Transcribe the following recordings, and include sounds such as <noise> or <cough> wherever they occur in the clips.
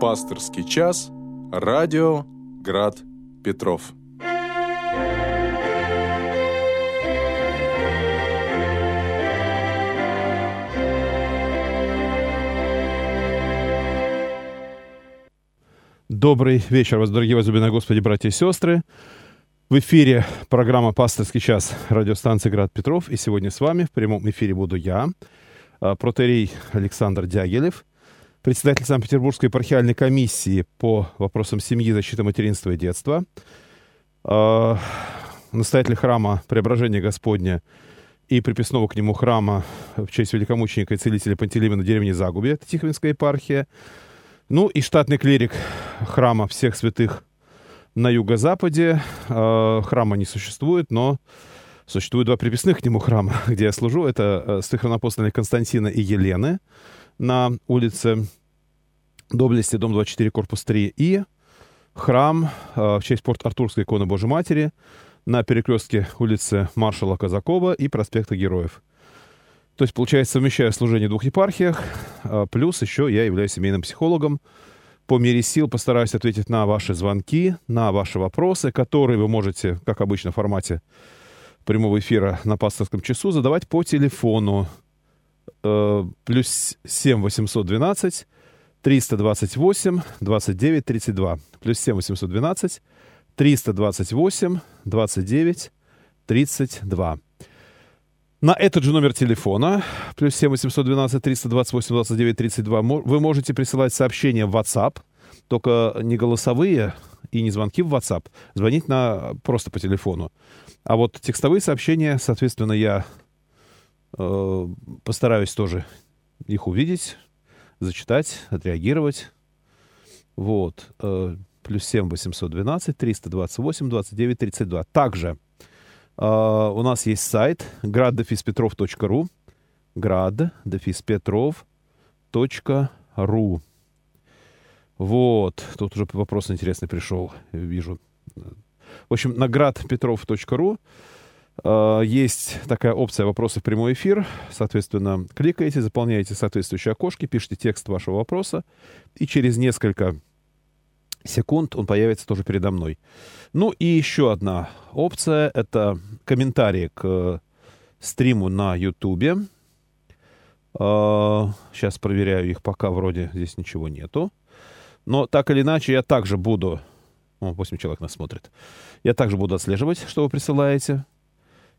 Пасторский час. Радио Град Петров. Добрый вечер, вас, дорогие возлюбленные Господи, братья и сестры. В эфире программа «Пасторский час» радиостанции «Град Петров». И сегодня с вами в прямом эфире буду я, а, протерей Александр Дягилев, председатель Санкт-Петербургской епархиальной комиссии по вопросам семьи, защиты материнства и детства, а, настоятель храма Преображения Господня и приписного к нему храма в честь великомученика и целителя Пантелеймона деревни Загубе, это Тихвинская епархия, ну и штатный клирик храма всех святых на юго-западе. Э, храма не существует, но существует два приписных к нему храма, <laughs> где я служу. Это э, стыхронапостольные Константина и Елены на улице Доблести, дом 24, корпус 3. И храм э, в честь Порт-Артурской иконы Божьей Матери на перекрестке улицы маршала Казакова и проспекта Героев. То есть, получается, совмещаю служение в двух епархиях, а, плюс еще я являюсь семейным психологом. По мере сил постараюсь ответить на ваши звонки, на ваши вопросы, которые вы можете, как обычно, в формате прямого эфира на пасторском часу задавать по телефону э, плюс 7 812 328 29 32. Плюс 7 812 328 29 32. На этот же номер телефона, плюс 7 812 328 29 32, вы можете присылать сообщения в WhatsApp, только не голосовые и не звонки в WhatsApp, звонить на, просто по телефону. А вот текстовые сообщения, соответственно, я постараюсь тоже их увидеть, зачитать, отреагировать. Вот. Э, плюс 7 812 328 29 32. Также Uh, у нас есть сайт graddefispetrov.ru graddefispetrov.ru Вот, тут уже вопрос интересный пришел, вижу. В общем, на gradpetrov.ru есть такая опция «Вопросы в прямой эфир». Соответственно, кликаете, заполняете соответствующие окошки, пишите текст вашего вопроса, и через несколько секунд он появится тоже передо мной. Ну и еще одна опция — это комментарии к стриму на YouTube. Сейчас проверяю их, пока вроде здесь ничего нету. Но так или иначе, я также буду... О, 8 человек нас смотрит. Я также буду отслеживать, что вы присылаете.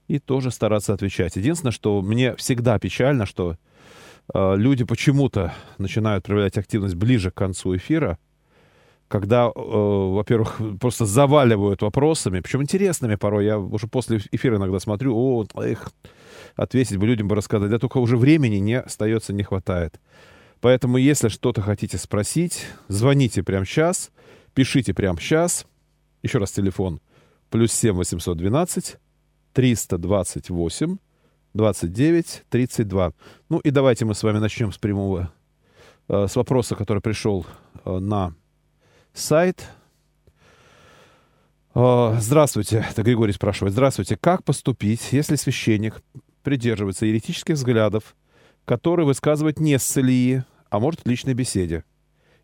И тоже стараться отвечать. Единственное, что мне всегда печально, что э, люди почему-то начинают проявлять активность ближе к концу эфира — когда, э, во-первых, <laughs> просто заваливают вопросами, причем интересными порой. Я уже после эфира иногда смотрю, о, их ответить бы людям бы рассказать. Да только уже времени не остается, не хватает. Поэтому, если что-то хотите спросить, звоните прямо сейчас, пишите прямо сейчас. Еще раз телефон. Плюс 7 812 328 29 32. Ну и давайте мы с вами начнем с прямого, э, с вопроса, который пришел э, на сайт. Здравствуйте, это Григорий спрашивает. Здравствуйте, как поступить, если священник придерживается еретических взглядов, которые высказывает не с целии, а может в личной беседе?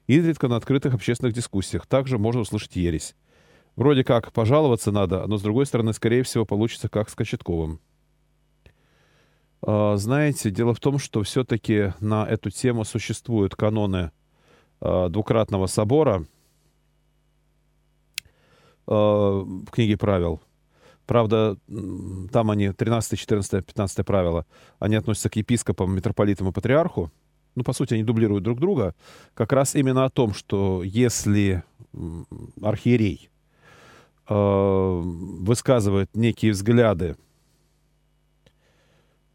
Изредка на открытых общественных дискуссиях также можно услышать ересь. Вроде как пожаловаться надо, но с другой стороны, скорее всего, получится как с Кочетковым. Знаете, дело в том, что все-таки на эту тему существуют каноны двукратного собора, Э, в книге правил. Правда, там они, 13, 14, 15 правила, они относятся к епископам, митрополитам и патриарху. Ну, по сути, они дублируют друг друга. Как раз именно о том, что если архиерей э, высказывает некие взгляды,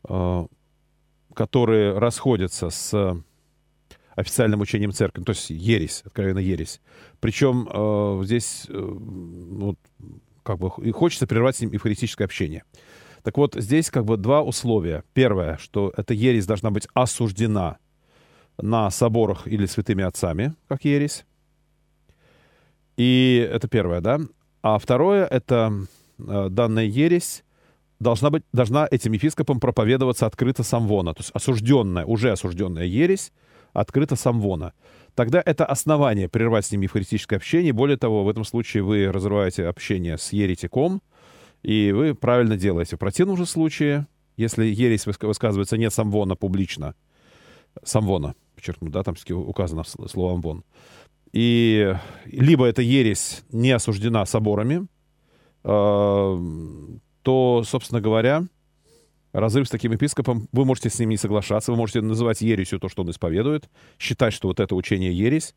э, которые расходятся с официальным учением церкви, то есть ересь, откровенно ересь. Причем э, здесь э, вот, как бы и хочется прервать с ним эвхаристическое общение. Так вот, здесь как бы два условия. Первое, что эта ересь должна быть осуждена на соборах или святыми отцами, как ересь. И это первое, да. А второе, это э, данная ересь должна, быть, должна этим епископом проповедоваться открыто самвона. То есть осужденная, уже осужденная ересь открыто самвона, тогда это основание прервать с ними евхаристическое общение. Более того, в этом случае вы разрываете общение с еретиком, и вы правильно делаете. В противном же случае, если ересь высказывается не самвона публично, самвона, подчеркну, да, там указано слово амвон, и либо эта ересь не осуждена соборами, э, то, собственно говоря, разрыв с таким епископом, вы можете с ним не соглашаться, вы можете называть ересью то, что он исповедует, считать, что вот это учение ересь,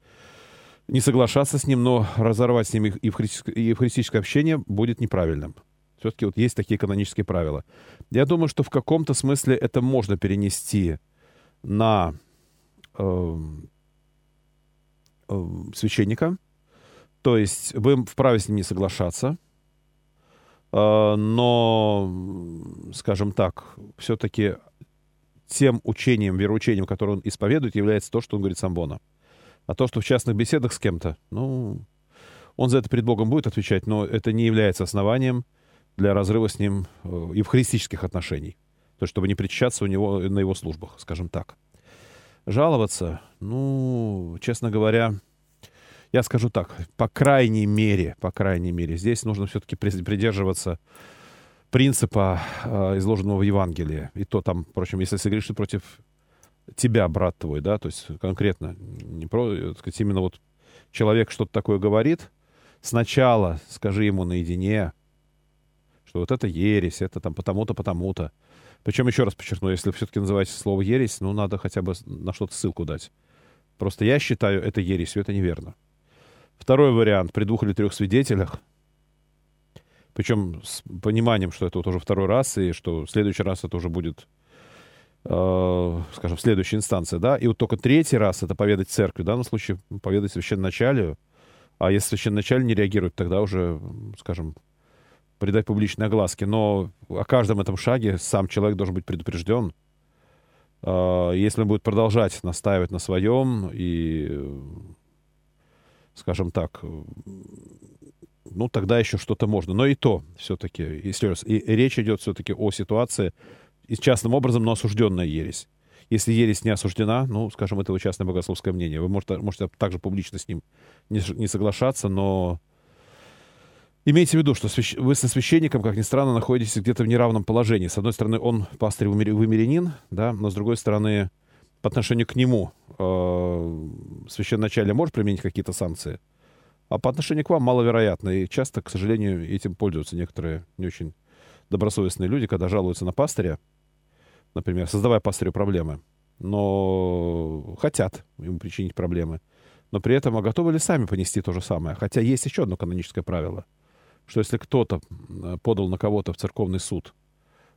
не соглашаться с ним, но разорвать с ним евхаристическое общение будет неправильным. Все-таки вот есть такие канонические правила. Я думаю, что в каком-то смысле это можно перенести на э, э, священника. То есть вы вправе с ним не соглашаться, э, но, скажем так, все-таки тем учением, вероучением, которое он исповедует, является то, что он говорит самбона. А то, что в частных беседах с кем-то, ну, он за это перед Богом будет отвечать, но это не является основанием для разрыва с ним э, евхаристических отношений. То есть, чтобы не причащаться у него на его службах, скажем так. Жаловаться, ну, честно говоря, я скажу так, по крайней мере, по крайней мере, здесь нужно все-таки придерживаться принципа, э, изложенного в Евангелии. И то там, впрочем, если согрешит против тебя, брат твой, да, то есть конкретно, не про, так сказать, именно вот человек что-то такое говорит, сначала скажи ему наедине, что вот это ересь, это там потому-то, потому-то. Причем, еще раз подчеркну, если все-таки называете слово ересь, ну, надо хотя бы на что-то ссылку дать. Просто я считаю это ересью, это неверно. Второй вариант, при двух или трех свидетелях, причем с пониманием, что это вот уже второй раз, и что в следующий раз это уже будет, э, скажем, следующая инстанция, да, и вот только третий раз это поведать церкви, в данном случае поведать священноначалию, а если священноначалие не реагирует, тогда уже, скажем, придать публичной огласке, но о каждом этом шаге сам человек должен быть предупрежден. А, если он будет продолжать настаивать на своем и, скажем так, ну, тогда еще что-то можно. Но и то все-таки, если раз, и речь идет все-таки о ситуации, и частным образом, но осужденная ересь. Если ересь не осуждена, ну, скажем, это его частное богословское мнение. Вы можете, можете также публично с ним не, не соглашаться, но Имейте в виду, что вы со священником, как ни странно, находитесь где-то в неравном положении. С одной стороны, он пастырь вымерянин, да, но с другой стороны, по отношению к нему э, священначалие может применить какие-то санкции, а по отношению к вам маловероятно. И часто, к сожалению, этим пользуются некоторые не очень добросовестные люди, когда жалуются на пастыря, например, создавая пастырю проблемы, но хотят ему причинить проблемы, но при этом а готовы ли сами понести то же самое. Хотя есть еще одно каноническое правило — что если кто-то э, подал на кого-то в церковный суд,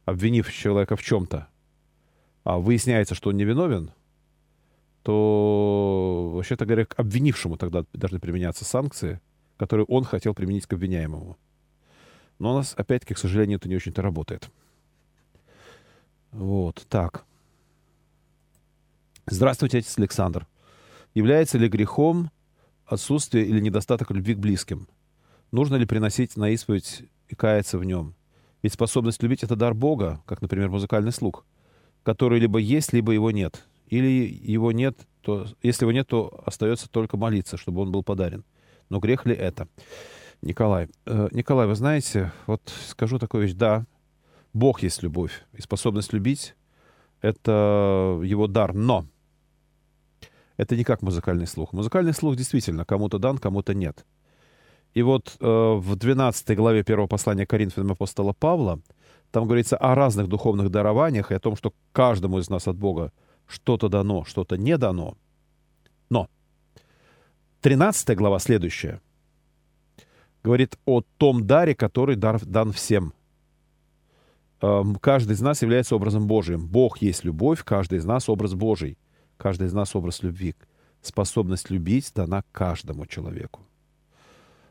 обвинив человека в чем-то, а выясняется, что он невиновен, то, вообще-то говоря, к обвинившему тогда должны применяться санкции, которые он хотел применить к обвиняемому. Но у нас, опять-таки, к сожалению, это не очень-то работает. Вот, так. Здравствуйте, отец Александр. Является ли грехом отсутствие или недостаток любви к близким? Нужно ли приносить на исповедь и каяться в нем? Ведь способность любить — это дар Бога, как, например, музыкальный слух, который либо есть, либо его нет. Или его нет, то, если его нет, то остается только молиться, чтобы он был подарен. Но грех ли это? Николай. Э, Николай, вы знаете, вот скажу такую вещь. Да, Бог есть любовь. И способность любить — это его дар. Но это не как музыкальный слух. Музыкальный слух действительно кому-то дан, кому-то нет. И вот э, в 12 главе первого послания Коринфянам апостола Павла там говорится о разных духовных дарованиях и о том, что каждому из нас от Бога что-то дано, что-то не дано. Но 13 глава следующая говорит о том даре, который дар, дан всем. Э, каждый из нас является образом Божиим. Бог есть любовь, каждый из нас образ Божий. Каждый из нас образ любви. Способность любить дана каждому человеку.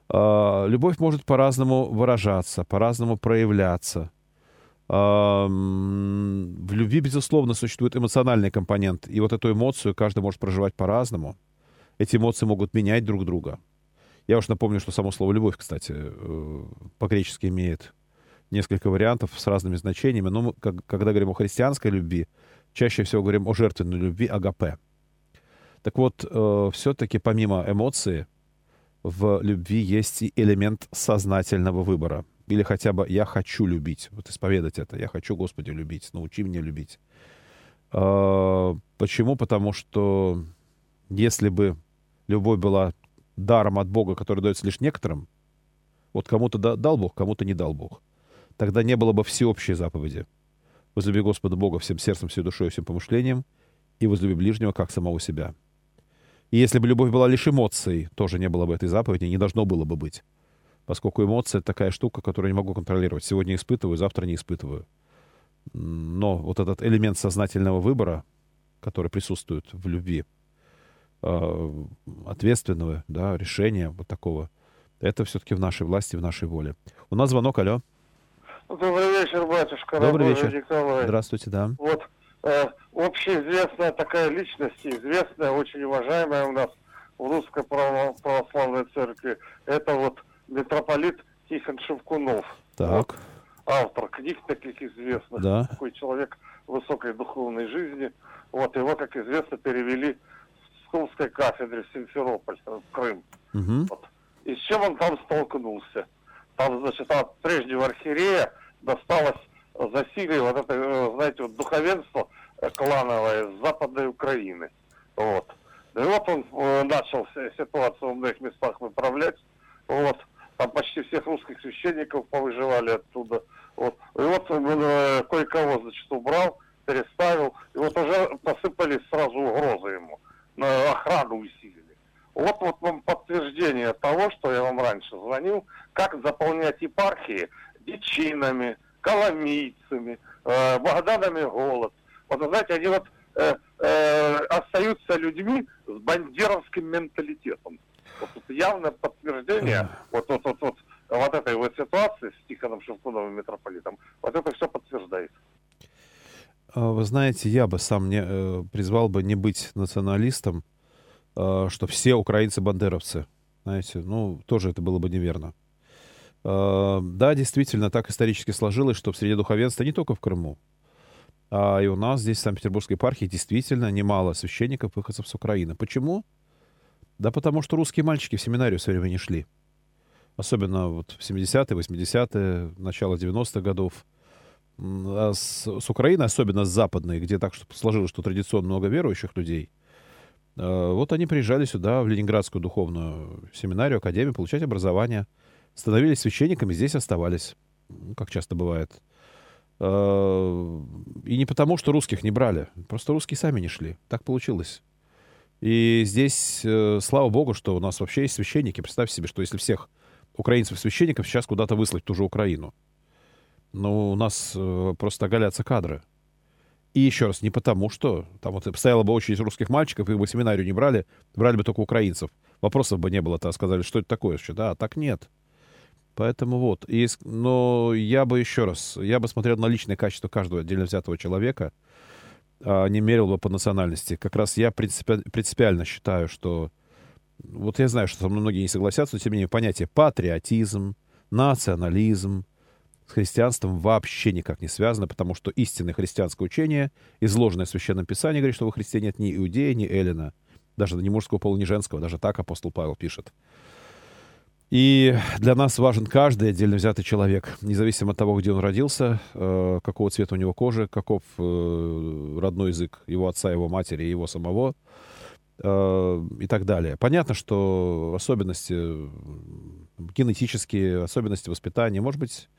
А, любовь может по-разному выражаться, по-разному проявляться. А, в любви, безусловно, существует эмоциональный компонент, и вот эту эмоцию каждый может проживать по-разному. Эти эмоции могут менять друг друга. Я уж напомню, что само слово «любовь», кстати, э, по-гречески имеет несколько вариантов с разными значениями. Но мы, когда говорим о христианской любви, чаще всего говорим о жертвенной любви, агапе. Так вот, э, все-таки помимо эмоции, в любви есть и элемент сознательного выбора. Или хотя бы «я хочу любить». Вот исповедать это. «Я хочу, Господи, любить. Научи меня любить». Э, почему? Потому что если бы любовь была даром от Бога, который дается лишь некоторым, вот кому-то дал Бог, кому-то не дал Бог, тогда не было бы всеобщей заповеди. Возлюби Господа Бога всем сердцем, всей душой, всем помышлением, и возлюби ближнего, как самого себя. И если бы любовь была лишь эмоцией, тоже не было бы этой заповеди, не должно было бы быть. Поскольку эмоция — это такая штука, которую я не могу контролировать. Сегодня испытываю, завтра не испытываю. Но вот этот элемент сознательного выбора, который присутствует в любви, э, ответственного да, решения вот такого, это все-таки в нашей власти, в нашей воле. У нас звонок, алло. Добрый вечер, батюшка. Добрый вечер. Николай. Здравствуйте, да. Вот э, общеизвестная такая личность, известная, очень уважаемая у нас в Русской Православной Церкви, это вот митрополит Тихон Шевкунов. Так. Вот, автор книг таких известных. Да. Такой человек высокой духовной жизни. Вот его, как известно, перевели с Курской кафедры в Симферополь, в Крым. Угу. Вот. И с чем он там столкнулся? Там, значит, от прежнего архиерея досталось засилие вот это, э, знаете, вот духовенство клановое с Западной Украины. Вот. И вот он начал ситуацию в многих местах выправлять. Вот. Там почти всех русских священников повыживали оттуда. Вот. И вот он э, кое-кого, значит, убрал, переставил. И вот уже посыпались сразу угрозы ему. На охрану усилили. Вот вот вам подтверждение того, что я вам раньше звонил, как заполнять епархии дичинами, коломийцами, э, Богданами голод. Вот, вы знаете, они вот э, э, остаются людьми с бандеровским менталитетом. Вот тут явное подтверждение вот, вот, вот, вот, вот этой вот ситуации с Тихоном Шевкуновым митрополитом. Вот это все подтверждает. А, вы знаете, я бы сам не, э, призвал бы не быть националистом, э, что все украинцы бандеровцы. Знаете, ну, тоже это было бы неверно. Э, да, действительно, так исторически сложилось, что в среде духовенства не только в Крыму, а и у нас здесь, в Санкт-Петербургской епархии, действительно немало священников, выходцев с Украины. Почему? Да потому что русские мальчики в семинарию все время не шли. Особенно вот в 70-е, 80-е, начало 90-х годов. А с, с Украины, особенно с западной, где так что сложилось, что традиционно много верующих людей, э, вот они приезжали сюда, в Ленинградскую духовную семинарию, академию, получать образование – становились священниками, здесь оставались, как часто бывает. Э, и не потому, что русских не брали, просто русские сами не шли. Так получилось. И здесь, э, слава богу, что у нас вообще есть священники. Представьте себе, что если всех украинцев-священников сейчас куда-то выслать в ту же Украину, ну, у нас э, просто оголятся кадры. И еще раз, не потому что там вот стояла бы очередь русских мальчиков, их бы семинарию не брали, брали бы только украинцев. Вопросов бы не было-то, сказали, что это такое еще. Да, так нет. Поэтому вот. И, но я бы еще раз, я бы смотрел на личное качество каждого отдельно взятого человека, а не мерил бы по национальности. Как раз я принципи, принципиально считаю, что... Вот я знаю, что со мной многие не согласятся, но тем не менее понятие патриотизм, национализм с христианством вообще никак не связано, потому что истинное христианское учение, изложенное в Священном Писании, говорит, что во Христе нет ни иудея, ни эллина, даже ни мужского пола, ни женского, даже так апостол Павел пишет. И для нас важен каждый отдельно взятый человек, независимо от того, где он родился, э, какого цвета у него кожи, каков э, родной язык его отца, его матери, его самого э, и так далее. Понятно, что особенности генетические, особенности воспитания, может быть,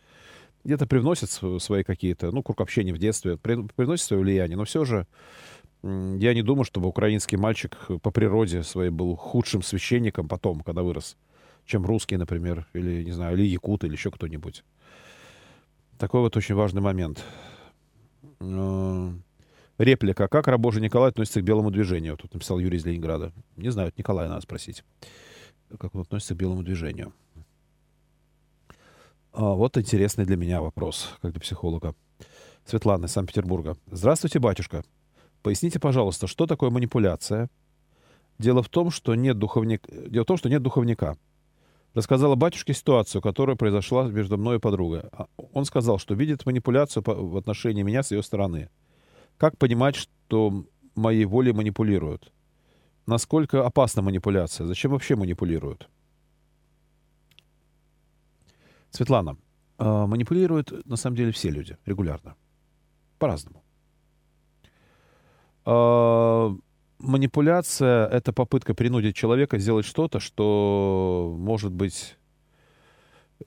где-то привносят свои какие-то, ну, круг общения в детстве, привносят свое влияние, но все же я не думаю, чтобы украинский мальчик по природе своей был худшим священником потом, когда вырос чем русский, например, или, не знаю, или якут, или еще кто-нибудь. Такой вот очень важный момент. Э, реплика. Как рабожий Николай относится к белому движению? Тут написал Юрий из Ленинграда. Не знаю, это Николая надо спросить. Как он относится к белому движению? А, вот интересный для меня вопрос, как для психолога. Светлана из Санкт-Петербурга. Здравствуйте, батюшка. Поясните, пожалуйста, что такое манипуляция? Дело в том, что нет духовника. Дело в том, что нет духовника. Рассказала батюшке ситуацию, которая произошла между мной и подругой. А он сказал, что видит манипуляцию в отношении меня с ее стороны. Как понимать, что моей волей манипулируют? насколько опасна манипуляция? Зачем вообще манипулируют? Светлана, э, манипулируют на самом деле все люди регулярно. По-разному. Манипуляция — это попытка принудить человека сделать что-то, что, может быть,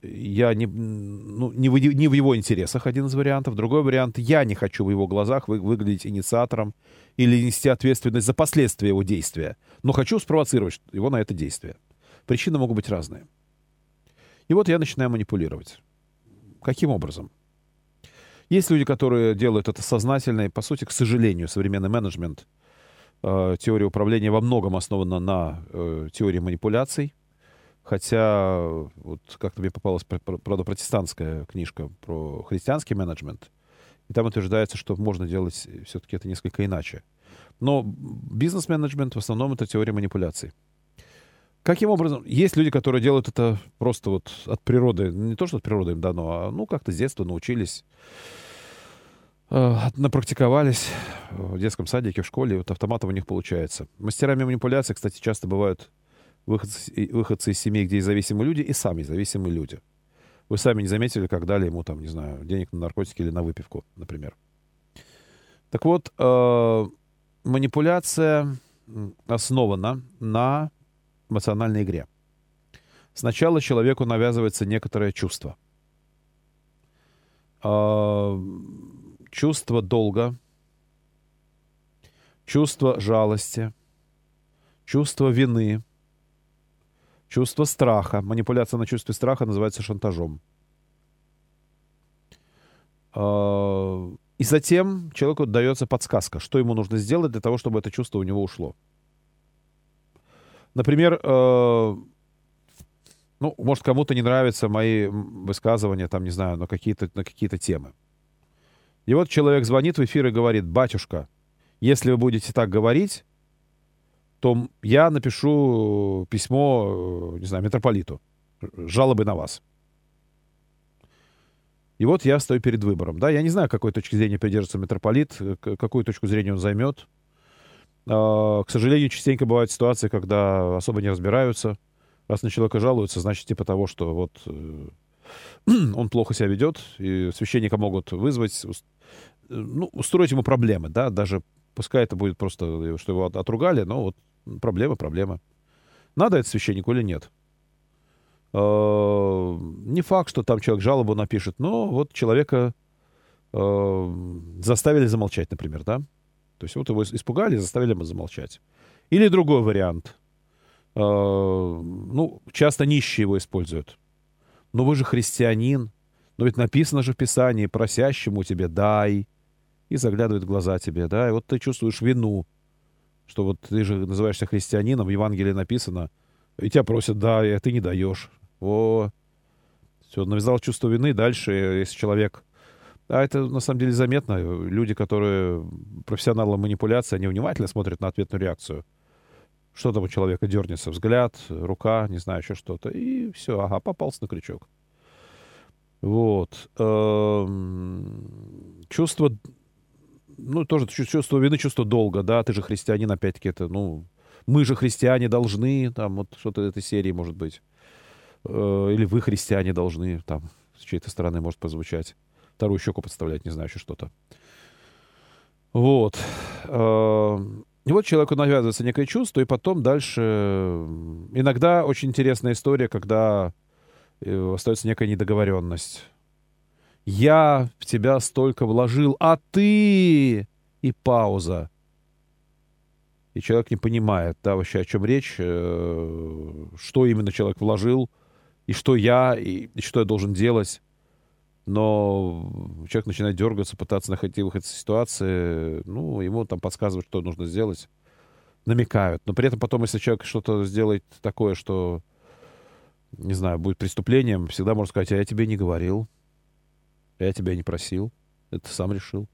я не, ну, не, в, не в его интересах, один из вариантов. Другой вариант — я не хочу в его глазах вы, выглядеть инициатором или нести ответственность за последствия его действия, но хочу спровоцировать его на это действие. Причины могут быть разные. И вот я начинаю манипулировать. Каким образом? Есть люди, которые делают это сознательно, и, по сути, к сожалению, современный менеджмент, э, теория управления во многом основана на э, теории манипуляций. Хотя, вот как-то мне попалась, правда, протестантская книжка про христианский менеджмент, и там утверждается, что можно делать все-таки это несколько иначе. Но бизнес-менеджмент в основном это теория манипуляций. Каким образом? Есть люди, которые делают это просто вот от природы. Не то, что от природы им дано, а ну как-то с детства научились, э, напрактиковались в детском садике, в школе. Вот автоматом у них получается. Мастерами манипуляции, кстати, часто бывают выходцы, выходцы из семей, где есть зависимые люди, и сами зависимые люди. Вы сами не заметили, как дали ему, там, не знаю, денег на наркотики или на выпивку, например. Так вот, э, манипуляция основана на эмоциональной игре. Сначала человеку навязывается некоторое чувство. А, чувство долга, чувство жалости, чувство вины, чувство страха. Манипуляция на чувстве страха называется шантажом. А, и затем человеку дается подсказка, что ему нужно сделать для того, чтобы это чувство у него ушло. Например, э, ну, может, кому-то не нравятся мои высказывания, там, не знаю, на какие-то на какие-то темы. И вот человек звонит в эфир и говорит, батюшка, если вы будете так говорить, то я напишу письмо, э, не знаю, митрополиту, жалобы на вас. И вот я стою перед выбором. Да, я не знаю, какой точки зрения придерживается митрополит, э, какую точку зрения он займет. А, к сожалению, частенько бывают ситуации, когда особо не разбираются. Раз на человека жалуются, значит, типа того, что вот э, <clears throat> он плохо себя ведет, и священника могут вызвать, ну, устроить ему проблемы, да, даже пускай это будет просто, что его отругали, но вот проблема, проблема. Надо это священнику или нет? А, не факт, что там человек жалобу напишет, но вот человека а, заставили замолчать, например, да? То есть вот его испугали, заставили его замолчать. Или другой вариант. Э, ну, часто нищие его используют. Но вы же христианин. Но ведь написано же в Писании, просящему тебе дай. И заглядывает в глаза тебе, да. И вот ты чувствуешь вину, что вот ты же называешься христианином, в Евангелии написано, и тебя просят дай, а ты не даешь. О, все, навязал чувство вины. Дальше, если человек а это на самом деле заметно. Люди, которые профессионалы манипуляции, они внимательно смотрят на ответную реакцию. Что там у человека дернется? Взгляд, рука, не знаю, еще что-то. И все, ага, попался на крючок. Вот. Эм, чувство, ну, тоже чувство вины, чувство долга, да, ты же христианин, опять-таки, это, ну, мы же христиане должны, там, вот что-то этой серии может быть. Э, или вы христиане должны, там, с чьей-то стороны может позвучать вторую щеку подставлять, не знаю, еще что-то. Вот. И вот человеку навязывается некое чувство, и потом дальше... Иногда очень интересная история, когда э, остается некая недоговоренность. Я в тебя столько вложил, а ты... И пауза. И человек не понимает, да, вообще о чем речь, э, что именно человек вложил, и что я, и что я должен делать но человек начинает дергаться, пытаться находить выход из ситуации, ну, ему там подсказывают, что нужно сделать, намекают. Но при этом потом, если человек что-то сделает такое, что, не знаю, будет преступлением, всегда можно сказать, а я тебе не говорил, я тебя не просил, это сам решил.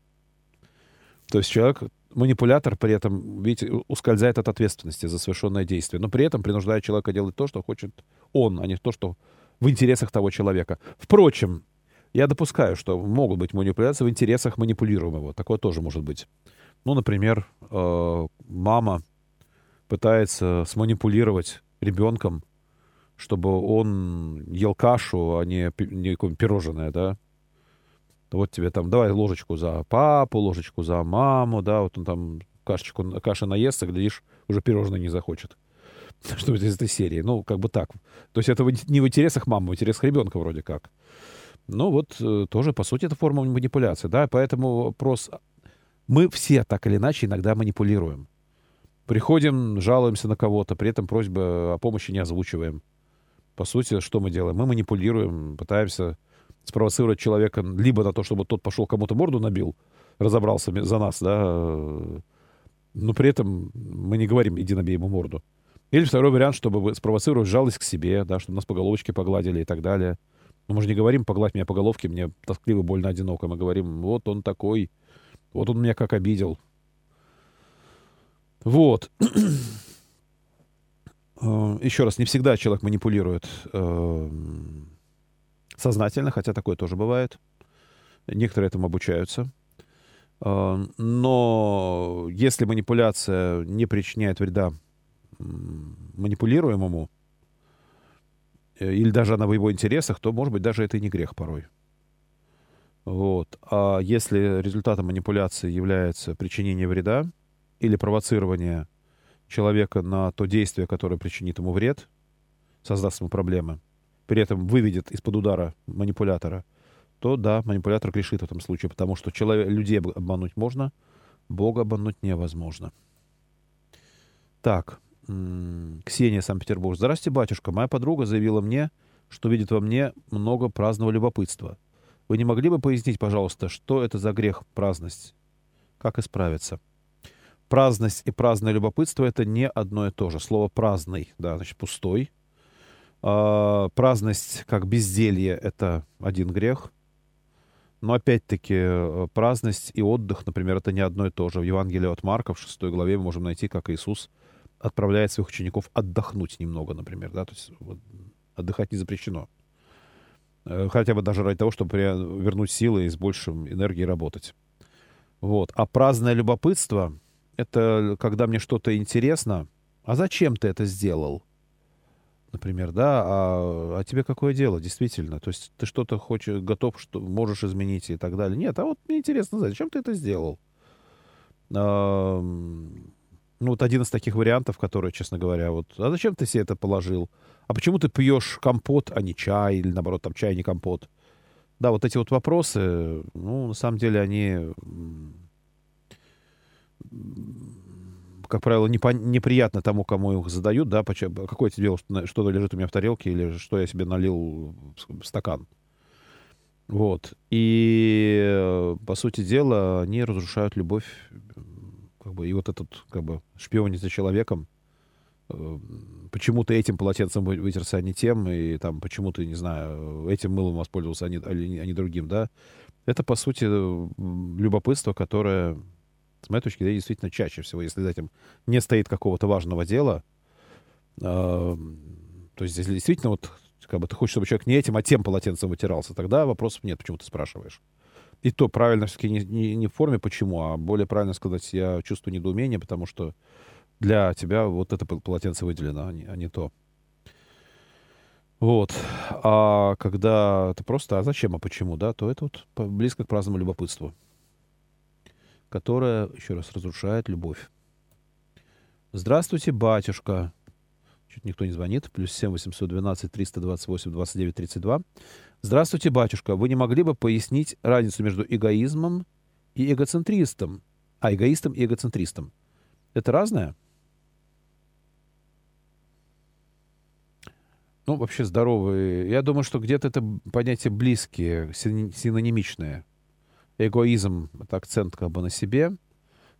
То есть человек, манипулятор при этом, видите, ускользает от ответственности за совершенное действие, но при этом принуждает человека делать то, что хочет он, а не то, что в интересах того человека. Впрочем, я допускаю, что могут быть манипуляции в интересах манипулируемого. Такое тоже может быть. Ну, например, э, мама пытается сманипулировать ребенком, чтобы он ел кашу, а не, не пирожное, да. Вот тебе там, давай ложечку за папу, ложечку за маму, да, вот он там кашечку, каши наестся, глядишь, уже пирожное не захочет. <laughs> Что из этой серии. Ну, как бы так. То есть это не в интересах мамы, в интересах ребенка вроде как. Ну, вот э, тоже, по сути, это форма манипуляции, да, поэтому вопрос... Мы все так или иначе иногда манипулируем. Приходим, жалуемся на кого-то, при этом просьбы о помощи не озвучиваем. По сути, что мы делаем? Мы манипулируем, пытаемся спровоцировать человека либо на то, чтобы тот пошел кому-то морду набил, разобрался за нас, да, но при этом мы не говорим «иди набей ему морду». Или второй вариант, чтобы спровоцировать жалость к себе, да, чтобы нас по головочке погладили и так далее. Но мы же не говорим «погладь меня по головке, мне тоскливо, больно, одиноко». Мы говорим «вот он такой, вот он меня как обидел». Вот. Э, еще раз, не всегда человек манипулирует эм, сознательно, хотя такое тоже бывает. Некоторые этому обучаются. Э, но если манипуляция не причиняет вреда манипулируемому, э, или даже она в его интересах, то, может быть, даже это и не грех порой. Вот. А если результатом манипуляции является причинение вреда или провоцирование человека на то действие, которое причинит ему вред, создаст ему проблемы, при этом выведет из-под удара манипулятора, то да, манипулятор грешит в этом случае, потому что человек, людей обмануть можно, Бога обмануть невозможно. Так, Ксения, Санкт-Петербург. Здравствуйте, батюшка. Моя подруга заявила мне, что видит во мне много праздного любопытства. Вы не могли бы пояснить, пожалуйста, что это за грех праздность? Как исправиться? Праздность и праздное любопытство — это не одно и то же. Слово «праздный», да, значит, пустой. А, праздность как безделье — это один грех. Но опять-таки э, праздность и отдых, например, это не одно и то же. В Евангелии от Марка в 6 главе мы можем найти, как Иисус отправляет своих учеников отдохнуть немного, например. Да? То есть вот, отдыхать не запрещено. Э, хотя бы даже ради того, чтобы вернуть силы и с большим энергией работать. Вот. А праздное любопытство — это когда мне что-то интересно. А зачем ты это сделал? например, да, а, а тебе какое дело, действительно? То есть ты что-то хочешь, готов, что можешь изменить и так далее. Нет, а вот мне интересно зачем ты это сделал? А, ну, вот один из таких вариантов, который, честно говоря, вот, а зачем ты себе это положил? А почему ты пьешь компот, а не чай? Или, наоборот, там чай, не компот? Да, вот эти вот вопросы, ну, на самом деле, они как правило, непо- неприятно тому, кому их задают, да, почему, какое тебе дело, что что-то лежит у меня в тарелке или что я себе налил в стакан. Вот. И, по сути дела, они разрушают любовь, как бы, и вот этот, как бы, шпионить за человеком, э, почему ты этим полотенцем вытерся, а не тем, и там почему ты, не знаю, этим мылом воспользовался, а не, а не другим, да, это, по сути, любопытство, которое с моей точки зрения, действительно чаще всего, если за этим не стоит какого-то важного дела, э, то есть если действительно вот как бы ты хочешь, чтобы человек не этим, а тем полотенцем вытирался, тогда вопросов нет, почему ты спрашиваешь. И то правильно все-таки не, не, не в форме почему, а более правильно сказать, я чувствую недоумение, потому что для тебя вот это полотенце выделено, а не, а не то. Вот. А когда ты просто, а зачем, а почему, да, то это вот близко к праздному любопытству которая, еще раз, разрушает любовь. Здравствуйте, батюшка. Чуть никто не звонит. Плюс 7 812 328 29 32. Здравствуйте, батюшка. Вы не могли бы пояснить разницу между эгоизмом и эгоцентристом? А, эгоистом и эгоцентристом. Это разное? Ну, вообще здоровые. Я думаю, что где-то это понятие близкие, синонимичное эгоизм — это акцент как бы на себе.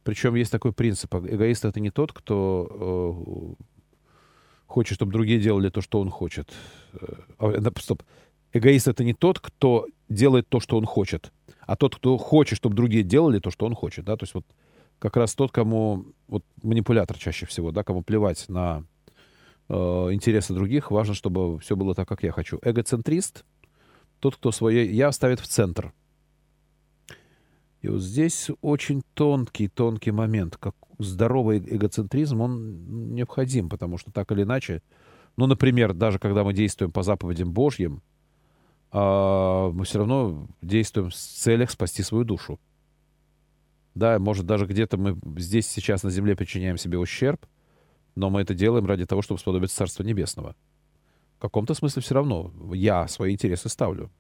Причем есть такой принцип. Эгоист — это не тот, кто э, хочет, чтобы другие делали то, что он хочет. Э, а, стоп. Эгоист — это не тот, кто делает то, что он хочет, а тот, кто хочет, чтобы другие делали то, что он хочет. Да? То есть вот как раз тот, кому вот манипулятор чаще всего, да, кому плевать на э, интересы других, важно, чтобы все было так, как я хочу. Эгоцентрист — тот, кто свое «я» ставит в центр — И вот здесь очень тонкий, тонкий момент. Как здоровый эгоцентризм, он необходим, потому что так или иначе, ну, например, даже когда мы действуем по заповедям Божьим, а, мы все равно действуем в целях спасти свою душу. Да, может, даже где-то мы здесь сейчас на земле причиняем себе ущерб, но мы это делаем ради того, чтобы сподобиться Царства Небесного. В каком-то смысле все равно я свои интересы ставлю.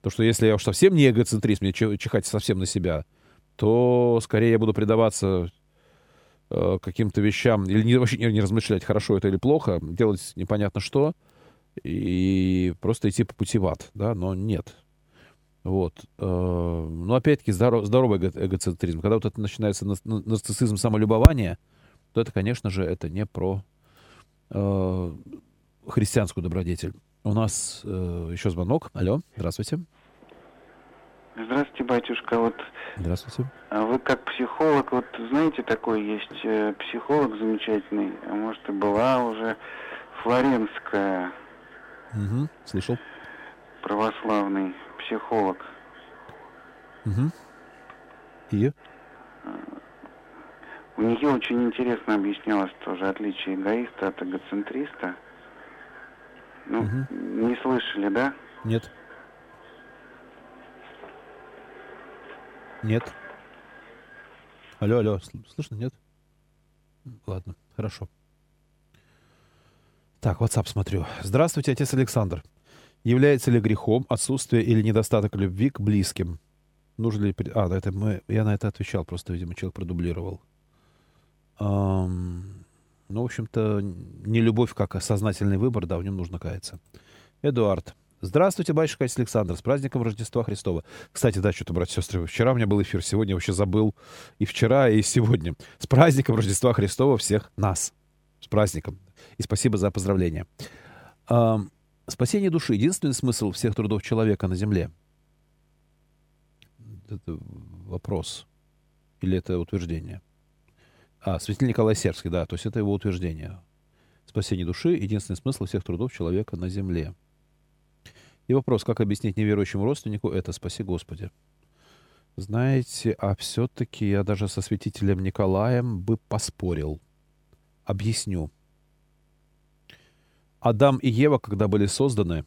То, что если я уж совсем не эгоцентрист, мне чихать совсем на себя, то скорее я буду предаваться э, каким-то вещам, или не, вообще не, не размышлять, хорошо это или плохо, делать непонятно что, и просто идти по пути в ад, да, но нет. Вот. Э, но опять-таки здоров, здоровый эго эгоцентризм. Когда вот это начинается нарциссизм самолюбования, то это, конечно же, это не про э, христианскую добродетель. У нас э, еще звонок. Алло, здравствуйте. Здравствуйте, батюшка. Вот Здравствуйте. А вы как психолог, вот знаете, такой есть э, психолог замечательный, а может и была уже Флоренская. Угу, слышал. Православный психолог. Угу. И? У нее очень интересно объяснялось тоже отличие эгоиста от эгоцентриста. Ну, Мгм. не слышали, да? Нет. Нет. Алло, алло, сл- слышно? Нет? Ладно, хорошо. Так, WhatsApp смотрю. Здравствуйте, отец Александр. Является ли грехом отсутствие или недостаток любви к близким? Нужно ли... А, это мы... я на это отвечал, просто, видимо, человек продублировал. Ам, Ну, в общем-то, не любовь как сознательный выбор, да, в нем нужно каяться. Эдуард. Здравствуйте, батюшка отец Александр. С праздником Рождества Христова. Кстати, да, что-то, братья и сестры, вчера у меня был эфир, сегодня вообще забыл. И вчера, и сегодня. С праздником Рождества Христова всех нас. С праздником. И спасибо за поздравления. Спасение души — единственный смысл всех трудов человека на земле? Это вопрос. Или это утверждение? А, святитель Николай Сербский, да, то есть это его утверждение. Спасение души — единственный смысл всех трудов человека на земле. И вопрос, как объяснить неверующему родственнику это «Спаси Господи». Знаете, а все-таки я даже со святителем Николаем бы поспорил. Объясню. Адам и Ева, когда были созданы,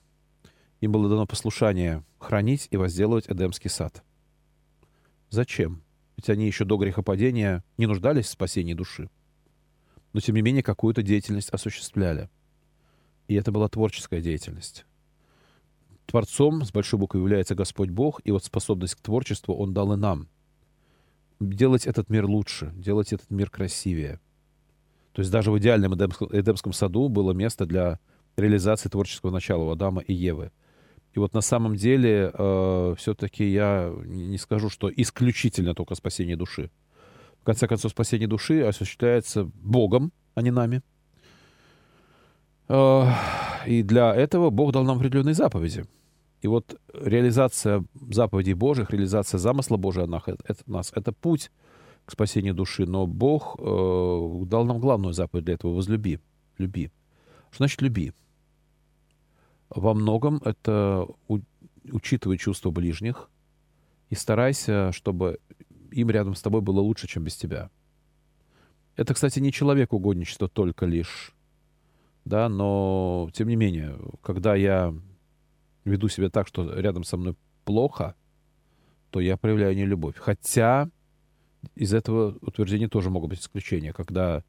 им было дано послушание хранить и возделывать Эдемский сад. Зачем? Ведь они еще до грехопадения не нуждались в спасении души. Но, тем не менее, какую-то деятельность осуществляли. И это была творческая деятельность. Творцом с большой буквы является Господь Бог, и вот способность к творчеству Он дал и нам. Делать этот мир лучше, делать этот мир красивее. То есть даже в идеальном Эдемском, саду было место для реализации творческого начала у Адама и Евы. И вот на самом деле э, все-таки я не скажу, что исключительно только спасение души. В конце концов, спасение души осуществляется Богом, а не нами. Э, и для этого Бог дал нам определенные заповеди. И вот реализация заповедей Божьих, реализация замысла Божия на нас, это путь к спасению души. Но Бог э, дал нам главную заповедь для этого — возлюби. Люби. Что значит люби? Во многом это у, учитывай чувства ближних и старайся, чтобы им рядом с тобой было лучше, чем без тебя. Это, кстати, не человек угодничество только лишь, да, но тем не менее, когда я веду себя так, что рядом со мной плохо, то я проявляю нелюбовь. Хотя из этого утверждения тоже могут быть исключения, когда,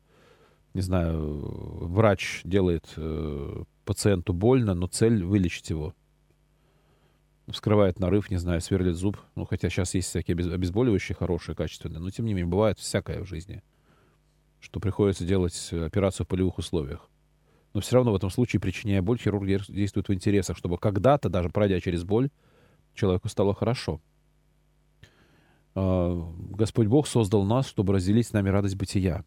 не знаю, врач делает э, пациенту больно, но цель вылечить его. Вскрывает нарыв, не знаю, сверлит зуб. Ну, хотя сейчас есть всякие обез- обезболивающие хорошие, качественные, но тем не менее бывает всякое в жизни, что приходится делать операцию в полевых условиях. Но все равно в этом случае, причиняя боль, хирург де- действует в интересах, чтобы когда-то, даже пройдя через боль, человеку стало хорошо. А, Господь Бог создал нас, чтобы разделить с нами радость бытия.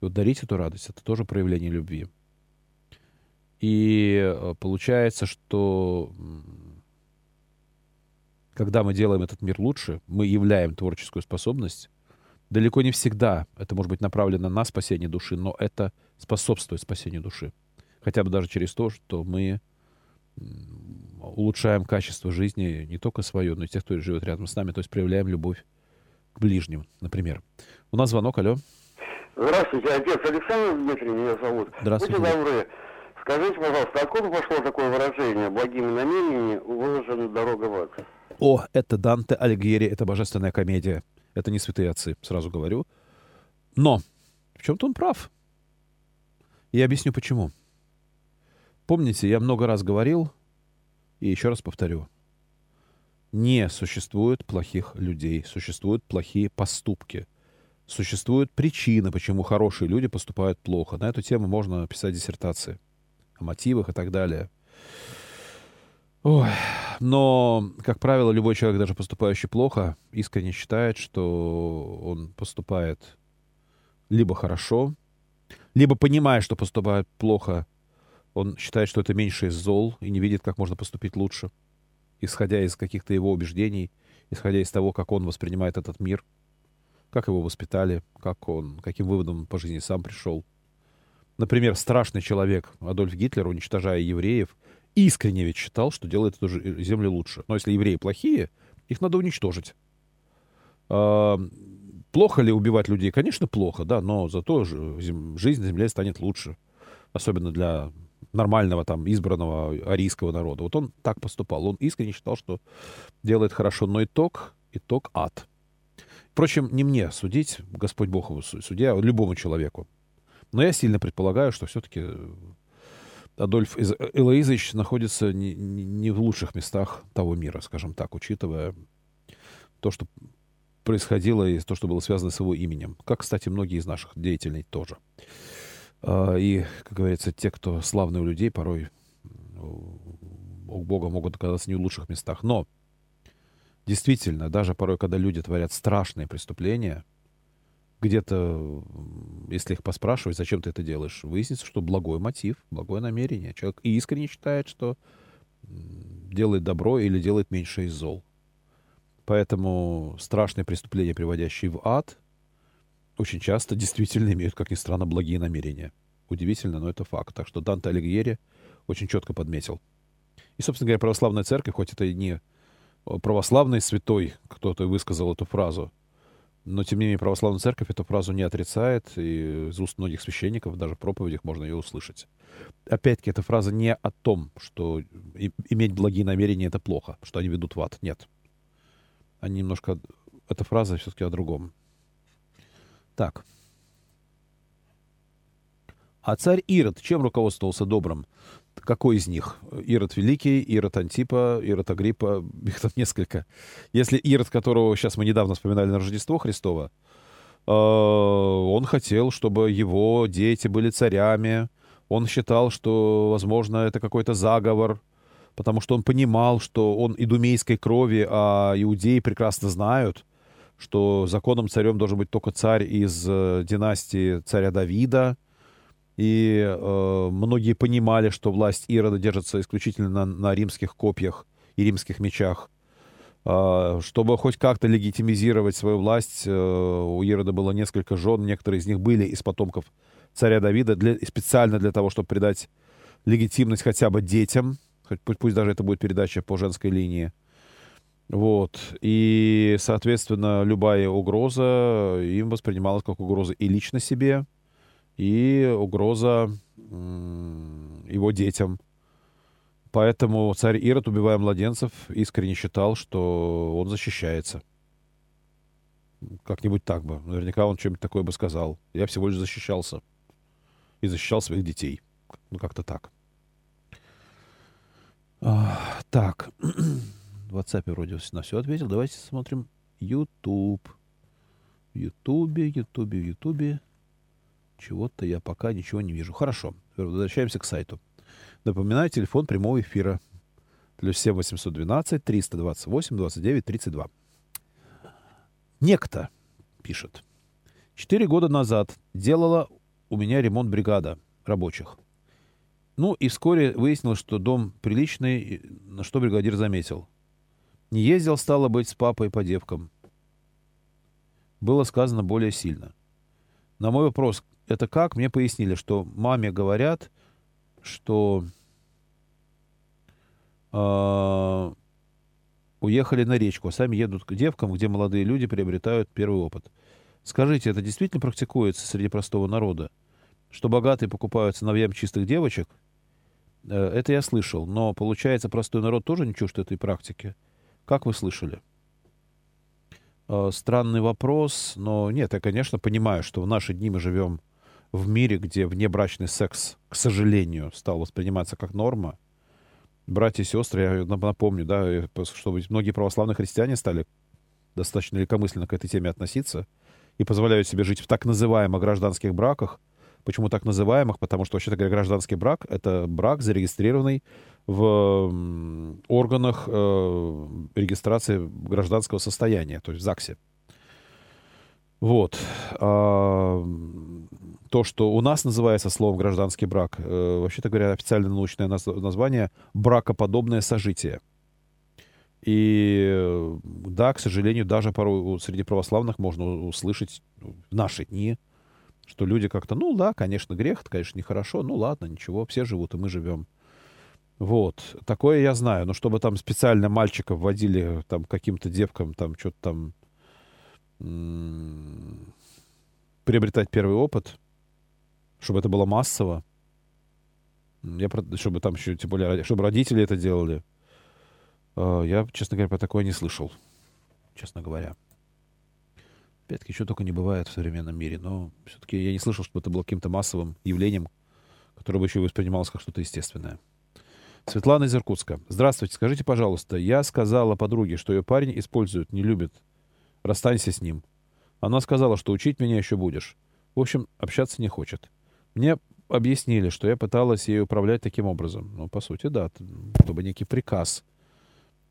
И вот дарить эту радость — это тоже проявление любви. И э, получается, что когда мы делаем этот мир лучше, мы являем творческую способность. Далеко не всегда это может быть направлено на спасение души, но это способствует спасению души. Хотя бы даже через то, что мы улучшаем качество жизни не только свое, но и тех, кто живет рядом с нами, то есть проявляем любовь к ближним, например. У нас звонок, алло. Здравствуйте, отец Александр Дмитрий меня зовут. Здравствуйте. Будьте добры, скажите, пожалуйста, откуда пошло такое выражение «благими намерениями выложена дорога в ад»? О, это Данте Альгери, это божественная комедия. Это не святые отцы, сразу говорю. Но в чем-то он прав. Я объясню почему. Помните, я много раз говорил, и еще раз повторю. Не существует плохих людей, существуют плохие поступки. Существуют причины, почему хорошие люди поступают плохо. На эту тему можно писать диссертации о мотивах и так далее. Ой. Но, как правило, любой человек, даже поступающий плохо, искренне считает, что он поступает либо хорошо, либо понимая, что поступает плохо, он считает, что это меньше из зол и не видит, как можно поступить лучше, исходя из каких-то его убеждений, исходя из того, как он воспринимает этот мир, как его воспитали, как он, каким выводом по жизни сам пришел. Например, страшный человек Адольф Гитлер, уничтожая евреев, искренне ведь считал, что делает эту землю лучше. Но если евреи плохие, их надо уничтожить. А, плохо ли убивать людей? Конечно, плохо, да, но зато жизнь на земле станет лучше. Особенно для нормального там избранного арийского народа. Вот он так поступал. Он искренне считал, что делает хорошо, но итог, итог ад. Впрочем, не мне судить, Господь Бог его судья, любому человеку. Но я сильно предполагаю, что все-таки Адольф Элоизович находится не, не в лучших местах того мира, скажем так, учитывая то, что происходило и то, что было связано с его именем. Как, кстати, многие из наших деятелей тоже. А, и, как говорится, те, кто славные у людей, порой у Бога могут оказаться не в лучших местах. Но действительно, даже порой, когда люди творят страшные преступления — где-то, если их поспрашивать, зачем ты это делаешь, выяснится, что благой мотив, благое намерение. Человек искренне считает, что делает добро или делает меньше из зол. Поэтому страшные преступления, приводящие в ад, очень часто действительно имеют, как ни странно, благие намерения. Удивительно, но это факт. Так что Данте Алигьери очень четко подметил. И, собственно говоря, православная церковь, хоть это и не православный святой, кто-то высказал эту фразу, но, тем не менее, православная церковь эту фразу не отрицает, и из уст многих священников, даже в проповедях можно ее услышать. Опять-таки, эта фраза не о том, что иметь благие намерения — это плохо, что они ведут в ад. Нет. Они немножко... Эта фраза все-таки о другом. Так. А царь Ирод чем руководствовался добрым? Какой из них? Ирод Великий, Ирод Антипа, Ирод Агриппа, <laughs> их там несколько. Если Ирод, которого сейчас мы недавно вспоминали на Рождество Христово, э, он хотел, чтобы его дети были царями, он считал, что, возможно, это какой-то заговор, потому что он понимал, что он идумейской крови, а иудеи прекрасно знают, что законным царем должен быть только царь из э, династии царя Давида, и э, многие понимали, что власть Ирода держится исключительно на, на римских копьях и римских мечах. Э, чтобы хоть как-то легитимизировать свою власть, э, у Ирода было несколько жен, некоторые из них были из потомков царя Давида, для, специально для того, чтобы придать легитимность хотя бы детям, хоть, пусть, пусть даже это будет передача по женской линии. Вот. И, соответственно, любая угроза им воспринималась как угроза и лично себе, и угроза его детям. Поэтому царь Ирод, убивая младенцев, искренне считал, что он защищается. Как-нибудь так бы. Наверняка он что-нибудь такое бы сказал. Я всего лишь защищался. И защищал своих детей. Ну, как-то так. Так. <clears throat> В WhatsApp вроде на все ответил. Давайте смотрим YouTube. В Ютубе, Ютубе, Ютубе. Чего-то я пока ничего не вижу. Хорошо. Возвращаемся к сайту. Напоминаю, телефон прямого эфира. Плюс 7 812 328 29 32. Некто пишет. Четыре года назад делала у меня ремонт бригада рабочих. Ну и вскоре выяснилось, что дом приличный, на что бригадир заметил. Не ездил, стало быть, с папой по девкам. Было сказано более сильно. На мой вопрос, это как? Мне пояснили, что маме говорят, что А, уехали на речку, а сами едут к девкам, где молодые люди приобретают первый опыт. Скажите, это действительно практикуется среди простого народа? Что богатые покупают сыновьям чистых девочек? Э, это я слышал, но получается, простой народ тоже не чужд этой практики. Как вы слышали? Э, странный вопрос, но нет, я, конечно, понимаю, что в наши дни мы живем в мире, где внебрачный секс, к сожалению, стал восприниматься как норма. Братья и сестры, я напомню, да, чтобы многие православные христиане стали достаточно легкомысленно к этой теме относиться и позволяют себе жить в так называемых гражданских браках. Почему так называемых? Потому что, вообще-то говоря, гражданский брак — это брак, зарегистрированный в органах э, регистрации гражданского состояния, то есть в ЗАГСе. Вот. А, то, что у нас называется словом гражданский брак, э, вообще-то говоря, официальное научное название бракоподобное сожитие. И да, к сожалению, даже порой среди православных можно услышать в наши дни, что люди как-то, ну да, конечно, грех, это, конечно, нехорошо, ну ладно, ничего, все живут, и мы живем. Вот, такое я знаю, но чтобы там специально мальчиков водили там каким-то девкам, там что-то там приобретать первый опыт, чтобы это было массово, я, чтобы там еще, тем более, чтобы родители это делали, а, я, честно говоря, про такое не слышал, честно говоря. Опять-таки, что только не бывает в современном мире, но все-таки я не слышал, чтобы это было каким-то массовым явлением, которое бы еще воспринималось как что-то естественное. Светлана из Иркутска. Здравствуйте, скажите, пожалуйста, я сказала подруге, что ее парень использует, не любит. Расстанься с ним. Она сказала, что учить меня еще будешь. В общем, общаться не хочет. Мне объяснили, что я пыталась ей управлять таким образом. Ну, по сути, да, чтобы некий приказ —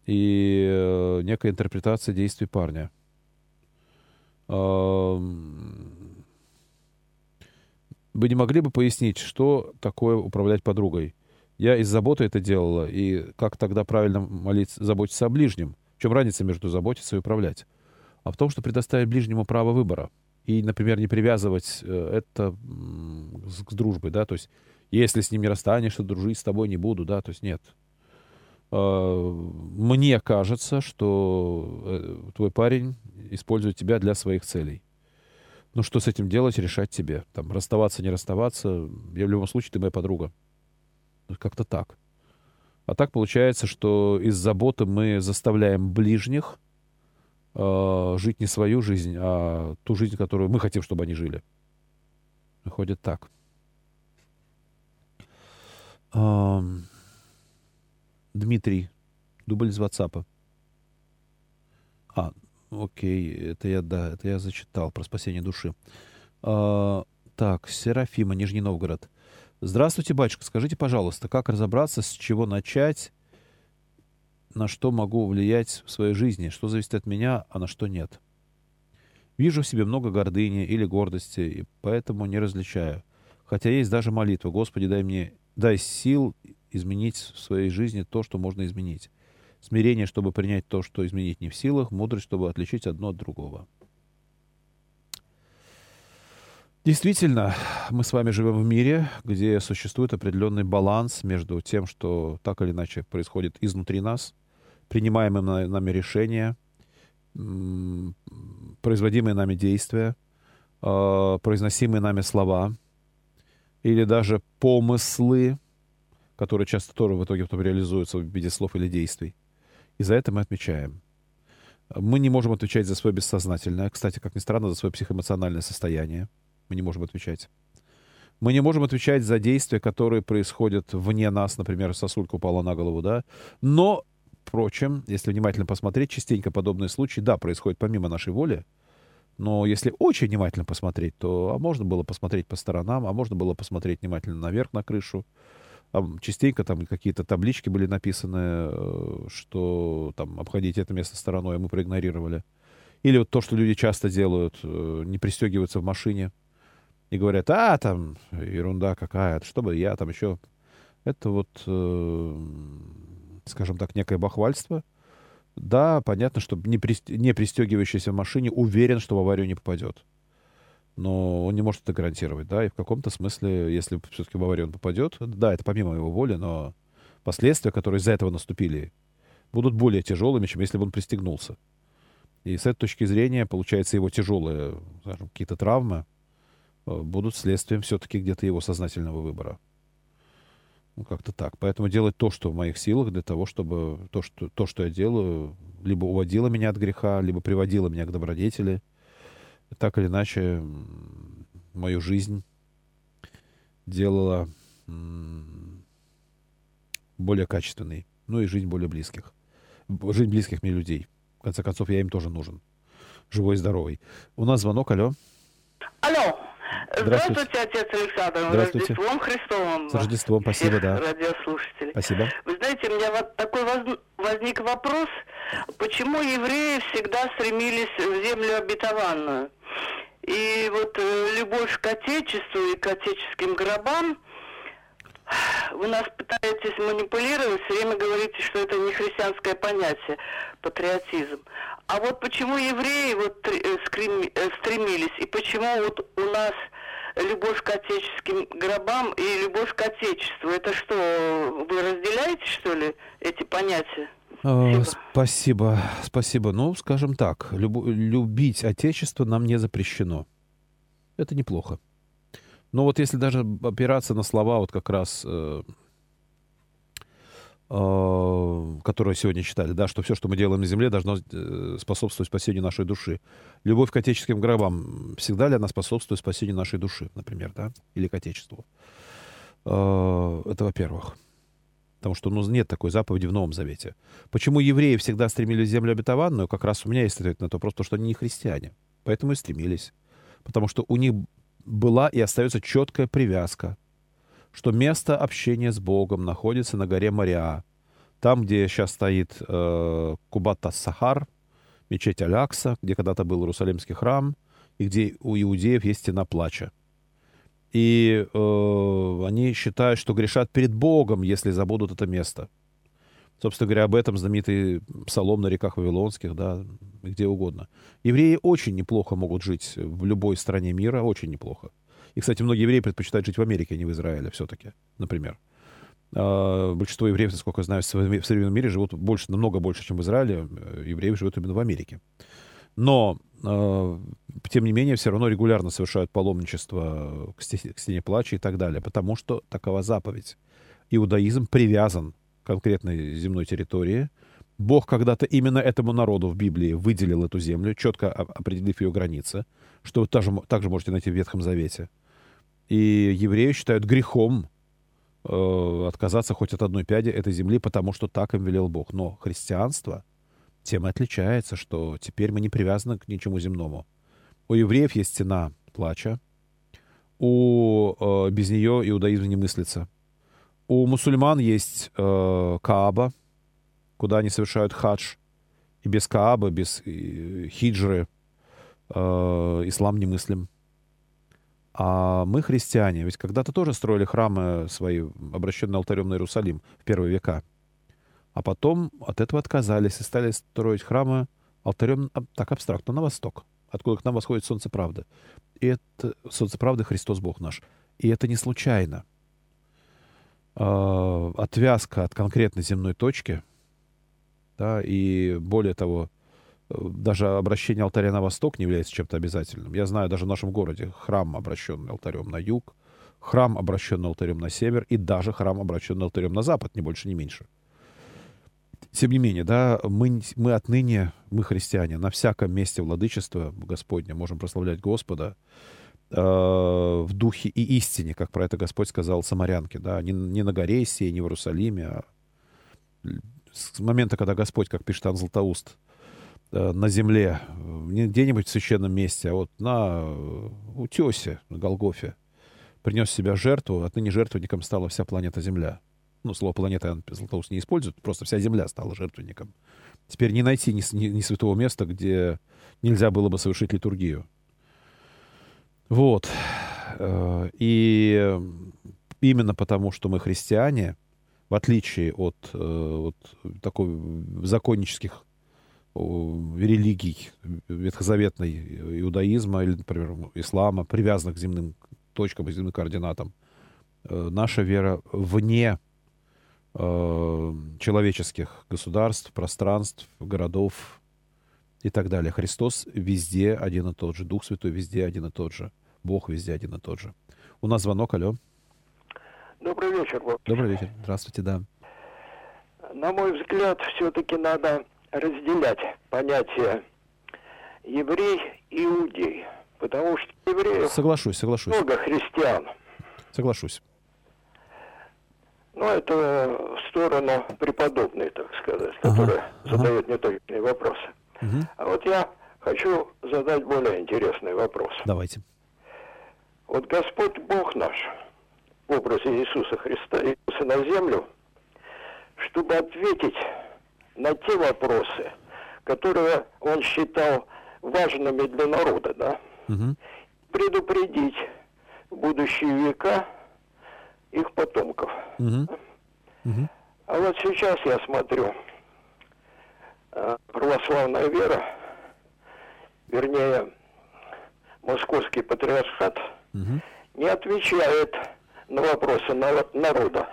и э, некая интерпретация действий парня. Вы не могли бы пояснить, что такое управлять подругой? Я из заботы это делала, и как тогда правильно молиться, заботиться о ближнем? В чем разница между заботиться и управлять? А в том, что предоставить ближнему право выбора. И, например, не привязывать э, это к дружбе, да, то есть если с ним не расстанешься, дружить с тобой не буду, да, то есть нет. Э, мне кажется, что э, твой парень использует тебя для своих целей. Ну, что с этим делать, решать тебе. Там, расставаться, не расставаться. Я в любом случае, ты моя подруга. Как-то так. А так получается, что из заботы мы заставляем ближних э, жить не свою жизнь, а ту жизнь, которую мы хотим, чтобы они жили. Выходит так. Um... Дмитрий, дубль из WhatsApp. А, окей, это я, да, это я зачитал про спасение души. А, так, Серафима, Нижний Новгород. Здравствуйте, батюшка, скажите, пожалуйста, как разобраться, с чего начать, на что могу влиять в своей жизни, что зависит от меня, а на что нет? Вижу в себе много гордыни или гордости, и поэтому не различаю. Хотя есть даже молитва. Господи, дай мне, дай сил изменить в своей жизни то, что можно изменить. Смирение, чтобы принять то, что изменить не в силах. Мудрость, чтобы отличить одно от другого. Действительно, мы с вами живем в мире, где существует определенный баланс между тем, что так или иначе происходит изнутри нас, принимаемые нами решения, производимые нами действия, а, произносимые нами слова или даже помыслы, которые часто тоже в итоге потом реализуются в виде слов или действий. И за это мы отмечаем. Мы не можем отвечать за свое бессознательное, кстати, как ни странно, за свое психоэмоциональное состояние. Мы не можем отвечать. Мы не можем отвечать за действия, которые происходят вне нас, например, сосулька упала на голову, да. Но, впрочем, если внимательно посмотреть, частенько подобные случаи, да, происходят помимо нашей воли, но если очень внимательно посмотреть, то а можно было посмотреть по сторонам, а можно было посмотреть внимательно наверх на крышу, частенько там какие-то таблички были написаны, э, что там обходить это место стороной, а мы проигнорировали. Или вот то, что люди часто делают, э, не пристегиваются в машине и говорят, а, там, ерунда какая-то, чтобы я там еще... Это вот, э, скажем так, некое бахвальство. Да, понятно, что не, прист... не пристегивающийся в машине уверен, что в аварию не попадет но он не может это гарантировать, да, и в каком-то смысле, если все-таки в аварию он попадет, да, это помимо его воли, но последствия, которые из-за этого наступили, будут более тяжелыми, чем если бы он пристегнулся. И с этой точки зрения, получается, его тяжелые, скажем, какие-то травмы будут следствием все-таки где-то его сознательного выбора. Ну, как-то так. Поэтому делать то, что в моих силах, для того, чтобы то, что, то, что я делаю, либо уводило меня от греха, либо приводило меня к добродетели. Так или иначе, мою жизнь делала более качественной. Ну и жизнь более близких. Жизнь близких мне людей. В конце концов, я им тоже нужен. Живой и здоровый. У нас звонок, алло. Алло. Здравствуйте. Здравствуйте, отец Александр. Здравствуйте. Рождеством Христовым. С Рождеством, спасибо, да. радиослушателей. Спасибо. Вы знаете, у меня вот такой воз- возник вопрос, почему евреи всегда стремились в землю обетованную? И вот э, любовь к Отечеству и к отеческим гробам, вы нас пытаетесь манипулировать, все время говорите, что это не христианское понятие, патриотизм. А вот почему евреи вот э, э, стремились, и почему вот у нас любовь к отеческим гробам и любовь к отечеству, это что, вы разделяете, что ли, эти понятия? Э, Спасибо. Спасибо, спасибо. Ну, скажем так, любу- любить Отечество нам не запрещено. Это неплохо. Но вот если даже опираться на слова вот как раз, э, э, которые сегодня читали, да, что все, что мы делаем на земле, должно э, способствовать спасению нашей души. Любовь к отеческим гробам всегда ли она способствует спасению нашей души, например, да, или к Отечеству? Э, это во-первых. Потому что ну, нет такой заповеди в Новом Завете. Почему евреи всегда стремились в землю обетованную? Как раз у меня есть ответ на это просто, что они не христиане. Поэтому и стремились. Потому что у них была и остается четкая привязка, что место общения с Богом находится на горе Мариа. Там, где сейчас стоит э, Кубат сахар мечеть Алякса, где когда-то был Иерусалимский храм, и где у иудеев есть стена плача. И э, они считают, что грешат перед Богом, если забудут это место. Собственно говоря, об этом знаменитый псалом на реках Вавилонских, да, где угодно. Евреи очень неплохо могут жить в любой стране мира, очень неплохо. И, кстати, многие евреи предпочитают жить в Америке, а не в Израиле все-таки, например. Большинство евреев, насколько я знаю, в современ- в современном мире живут больше, намного больше, чем в Израиле. Э, Евреев живут именно в Америке. Но, э, тем не менее, все равно регулярно совершают паломничество к сте- к стене плача и так далее, потому что такова заповедь. Иудаизм привязан к конкретной земной территории. Бог когда-то именно этому народу в Библии выделил эту землю, четко определив ее границы, что вы также, также можете найти в Ветхом Завете. И евреи считают грехом э, отказаться хоть от одной пяди этой земли, потому что так им велел Бог. Но христианство тем и отличается, что теперь мы не привязаны к ничему земному. У евреев есть стена плача, у, э, без нее иудаизм не мыслится. У мусульман есть э, Кааба, куда они совершают хадж. И без Каабы, без э, хиджры э, ислам немыслим. А мы, христиане, ведь когда-то тоже строили храмы свои, обращенные алтарем на Иерусалим в первые века. А потом от этого отказались и стали строить храмы алтарем так абстрактно на восток, откуда к нам восходит солнце правды. И это солнце правды Христос Бог наш. И это не случайно. А, отвязка от конкретной земной точки, да, и более того, даже обращение алтаря на восток не является чем-то обязательным. Я знаю даже в нашем городе храм, обращенный алтарем на юг, храм, обращенный алтарем на север, и даже храм, обращенный алтарем на запад, ни больше, ни меньше. Тем не менее, да, мы, мы отныне, мы христиане, на всяком месте владычества Господня можем прославлять Господа э, в духе и истине, как про это Господь сказал самарянке, да, не, не на горе сей, не в Иерусалиме, а с момента, когда Господь, как пишет Ан Златоуст, на земле, э, не где-нибудь в священном месте, а вот на э, утесе, на Голгофе, принес себя жертву, отныне жертвенником стала вся планета Земля. Ну, слово планета Ан Златоуст не использует, просто вся Земля стала жертвенником. Теперь не найти ни, ни- ни святого места, где нельзя было бы совершить литургию. Вот. Э, И э, именно потому, что мы христиане, в отличие от, э, от такой законнических религий ветхозаветной иудаизма или, например, ислама, привязанных к земным точкам и земным координатам, э, наша вера вне э, человеческих государств, пространств, городов и так далее. Христос везде один и тот же, Дух Святой везде один и тот же, Бог везде один и тот же. У нас звонок, алло. Добрый вечер. Владимир. Добрый вечер. Здравствуйте, да. На мой взгляд, все-таки надо разделять понятие еврей и иудей. Потому что евреев Соглашусь, соглашусь, много христиан. соглашусь. Ну, это в сторону преподобной, так сказать, которые ага. задают неточные вопросы. Мгм. А вот я хочу задать более интересный вопрос. Давайте. Вот Господь Бог наш в образе Иисуса Христа Иисуса на землю, чтобы ответить на те вопросы, которые Он считал важными для народа, да, Мгм. предупредить будущие века их потомков. Мгм. Мгм. А вот сейчас я смотрю, э, православная вера, вернее, московский патриархат, Мгм. не отвечает на вопросы на- народа,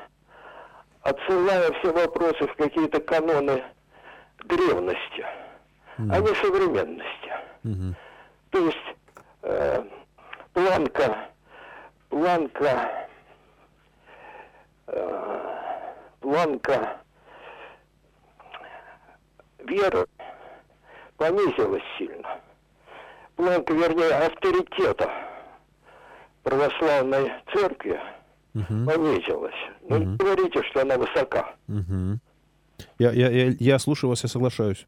отсылая все вопросы в какие-то каноны древности, а не современности. Мгм. То есть э, планка, планка, э, планка веры понизилась сильно. Планка, вернее, авторитета православной церкви Мгм. понизилась. Ну, не говорите, что она высока. Мгм. Я, я, я, я слушаю вас, я соглашаюсь.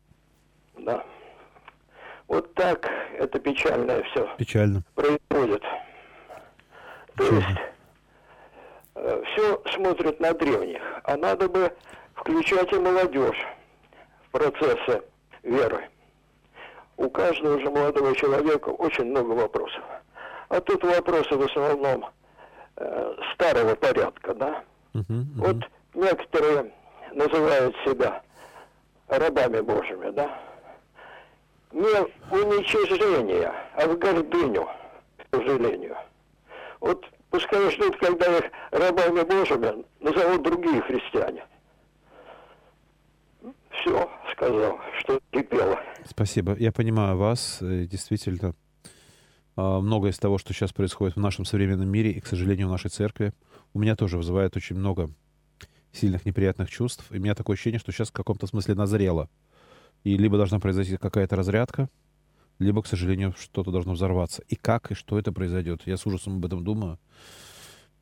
Да. Вот так это печальное все Печально. происходит. То есть все смотрят на древних, а надо бы включать и молодежь в процессы веры. У каждого же молодого человека очень много вопросов. А тут вопросы в основном э, старого порядка, да? Мгм. Мгм. Вот некоторые называют себя рабами Божьими, да? Не в уничижение, а в гордыню, к сожалению. Вот пускай ждут, когда их рабами Божьими назовут другие христиане. Все, сказал, что кипело. Спасибо. Я понимаю вас. Э, Действительно, а, многое из того, что сейчас происходит в нашем современном мире и, к сожалению, в нашей церкви, у меня тоже вызывает очень много сильных неприятных чувств. И у меня такое ощущение, что сейчас в каком-то смысле назрело. И либо должна произойти какая-то разрядка, либо, к сожалению, что-то должно взорваться. И как, и что это произойдет. Я с ужасом об этом думаю.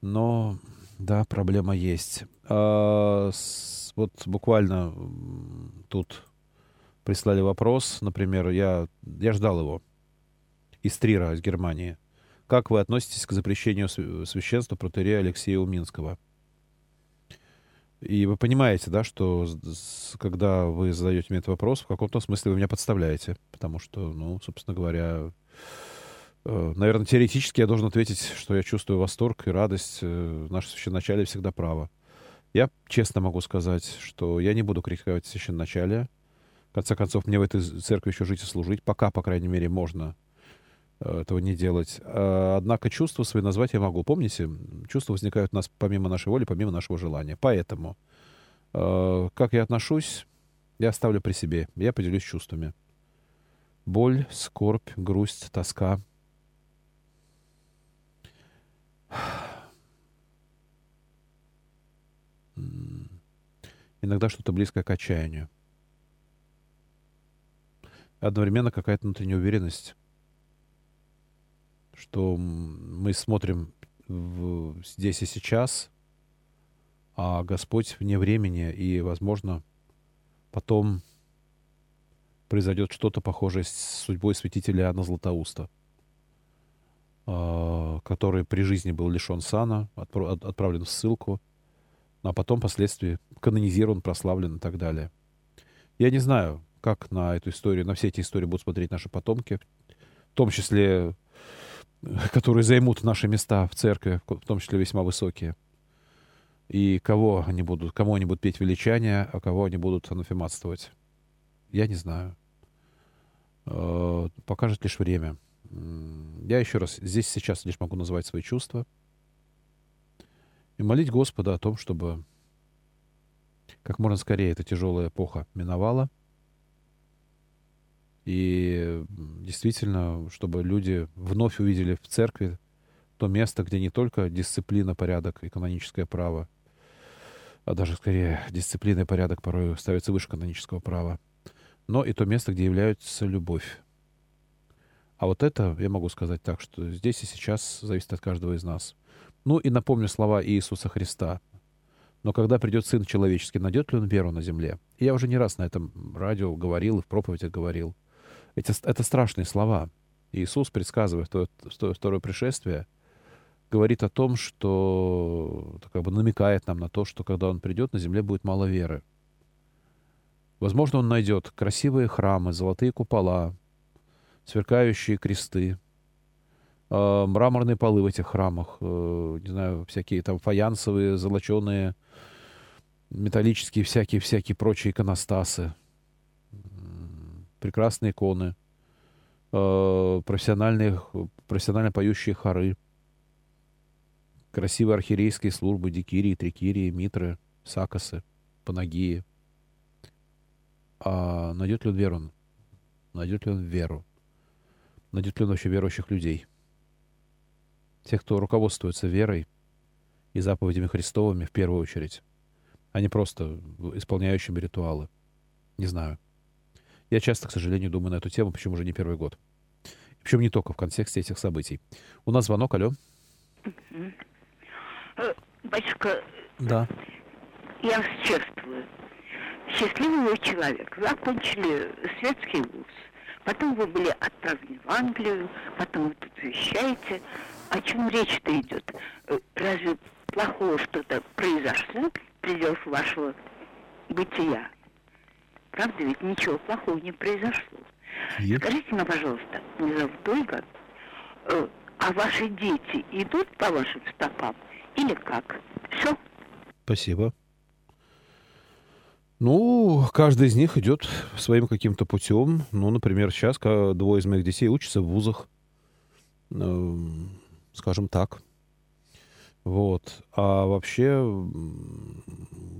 Но, да, проблема есть. А, с- вот буквально тут прислали вопрос, например, я, я ждал его из Трира, из Германии. Как вы относитесь к запрещению св- священства протерея Алексея Уминского? И вы понимаете, да, что когда вы задаете мне этот вопрос, в каком-то смысле вы меня подставляете. Потому что, ну, собственно говоря, э, наверное, теоретически я должен ответить, что я чувствую восторг и радость. э, Наше священначалие всегда право. Я честно могу сказать, что я не буду критиковать священначалие. В конце концов, мне в этой церкви еще жить и служить. Пока, по крайней мере, можно этого не делать. А, Однако чувства свои назвать я могу. Помните, чувства возникают у нас помимо нашей воли, помимо нашего желания. Поэтому, э, как я отношусь, я оставлю при себе. Я поделюсь чувствами. Боль, скорбь, грусть, тоска. <sighs> Иногда что-то близкое к отчаянию. Одновременно какая-то внутренняя уверенность, что мы смотрим в- здесь и сейчас, а Господь вне времени, и, возможно, потом произойдет что-то похожее с судьбой святителя Иоанна Златоуста, а, который при жизни был лишен сана, отправлен в ссылку, а потом впоследствии канонизирован, прославлен и так далее. Я не знаю, как на эту историю, на все эти истории будут смотреть наши потомки, в том числе, которые займут наши места в церкви, в том числе весьма высокие. И кого они будут, кому они будут петь величания, а кого они будут анафематствовать. Я не знаю. Э, Покажет лишь время. Я еще раз здесь сейчас лишь могу назвать свои чувства и молить Господа о том, чтобы как можно скорее эта тяжелая эпоха миновала. И действительно, чтобы люди вновь увидели в церкви то место, где не только дисциплина, порядок и каноническое право, а даже скорее дисциплина и порядок порой ставятся выше канонического права, но и то место, где является любовь. А вот это, я могу сказать так, что здесь и сейчас зависит от каждого из нас. Ну и напомню слова Иисуса Христа. «Но когда придет Сын Человеческий, найдет ли Он веру на земле?» И я уже не раз на этом радио говорил и в проповедях говорил. Эти, это страшные слова. Иисус, предсказывая то, то, второе пришествие, говорит о том, что как бы намекает нам на то, что когда Он придет, на земле будет мало веры. Возможно, Он найдет красивые храмы, золотые купола, сверкающие кресты, э, мраморные полы в этих храмах, э, не знаю, всякие там фаянсовые, золоченые, металлические, всякие-всякие прочие иконостасы, прекрасные иконы, э, профессиональные, профессионально поющие хоры, красивые архиерейские службы, дикирии, трикирии, митры, сакосы, панагии. А найдет ли он веру? Найдет ли он веру? найдет ли он вообще верующих людей. Тех, кто руководствуется верой и заповедями Христовыми в первую очередь, а не просто исполняющими ритуалы. Не знаю. Я часто, к сожалению, думаю на эту тему, почему уже не первый год. Причем не только в контексте этих событий. У нас звонок, алло. Э, батюшка, да. я вас чествую. Счастливый вы человек. Вы окончили светский вуз. Потом вы были отправлены в Англию, потом вы тут вещаете. О чем речь-то идет? Э, разве плохого что-то произошло в пределах вашего бытия? Правда, ведь ничего плохого не произошло. Нет. Скажите мне, пожалуйста, меня зовут Ольга, э, а ваши дети идут по вашим стопам или как? Все? Спасибо. Ну, каждый из них идет своим каким-то путем. Ну, например, сейчас двое из моих детей учатся в вузах. Э, скажем так. Вот. А вообще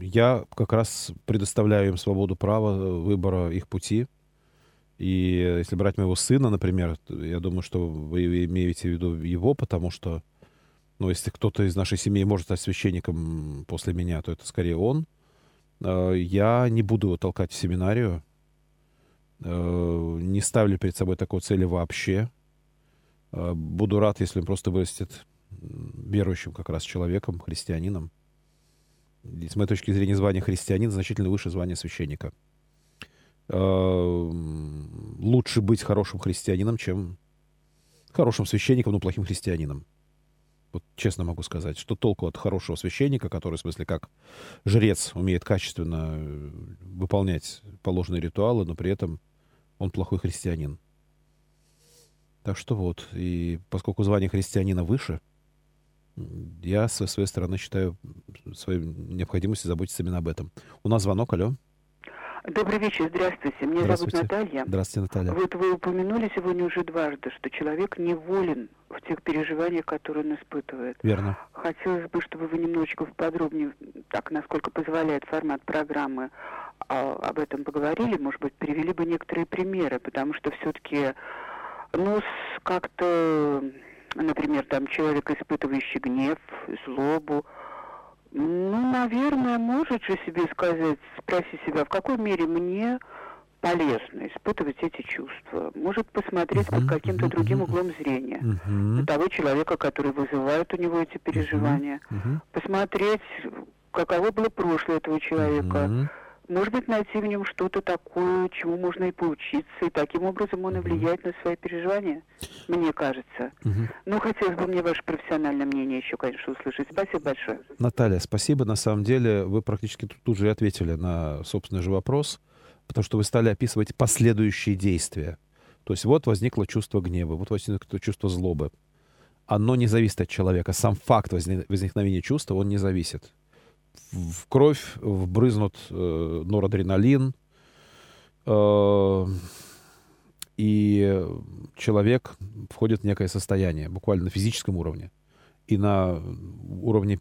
я как раз предоставляю им свободу права выбора их пути. И если брать моего сына, например, я думаю, что вы имеете в виду его, потому что, ну, если кто-то из нашей семьи может стать священником после меня, то это скорее он. Э, я не буду его толкать в семинарию. Э, не ставлю перед собой такой цели вообще. Э, буду рад, если он просто вырастет верующим как раз человеком, христианином. И с моей точки зрения, звание христианин значительно выше звания священника. Лучше быть хорошим христианином, чем хорошим священником, но плохим христианином. Вот честно могу сказать, что толку от хорошего священника, который, в смысле, как жрец умеет качественно э, выполнять положенные ритуалы, но при этом он плохой христианин. Так что вот, и поскольку звание христианина выше, я со своей стороны считаю своей необходимостью заботиться именно об этом. У нас звонок, алло. Добрый вечер, здравствуйте. Меня здравствуйте. зовут Наталья. Здравствуйте, Наталья. Вот вы упомянули сегодня уже дважды, что человек неволен в тех переживаниях, которые он испытывает. Верно. Хотелось бы, чтобы вы немножечко подробнее, так насколько позволяет формат программы, а, об этом поговорили, может быть, привели бы некоторые примеры, потому что все-таки, ну, как-то, например, там человек, испытывающий гнев, злобу, ну, наверное, может же себе сказать, спроси себя, в какой мере мне полезно испытывать эти чувства. Может посмотреть uh-huh, под каким-то uh-huh, другим углом зрения uh-huh. на того человека, который вызывает у него эти переживания. Uh-huh. Посмотреть, каково было прошлое этого человека. Может быть, найти в нем что-то такое, чему можно и поучиться, и таким образом он и влияет на свои переживания, мне кажется. Угу. Ну, хотелось бы мне ваше профессиональное мнение еще, конечно, услышать. Спасибо большое. Наталья, спасибо. На самом деле, вы практически тут, тут же ответили на собственный же вопрос, потому что вы стали описывать последующие действия. То есть вот возникло чувство гнева, вот возникло чувство злобы. Оно не зависит от человека. Сам факт возникновения чувства, он не зависит в кровь вбрызнут э, норадреналин, э, и человек входит в некое состояние, буквально на физическом уровне и на уровне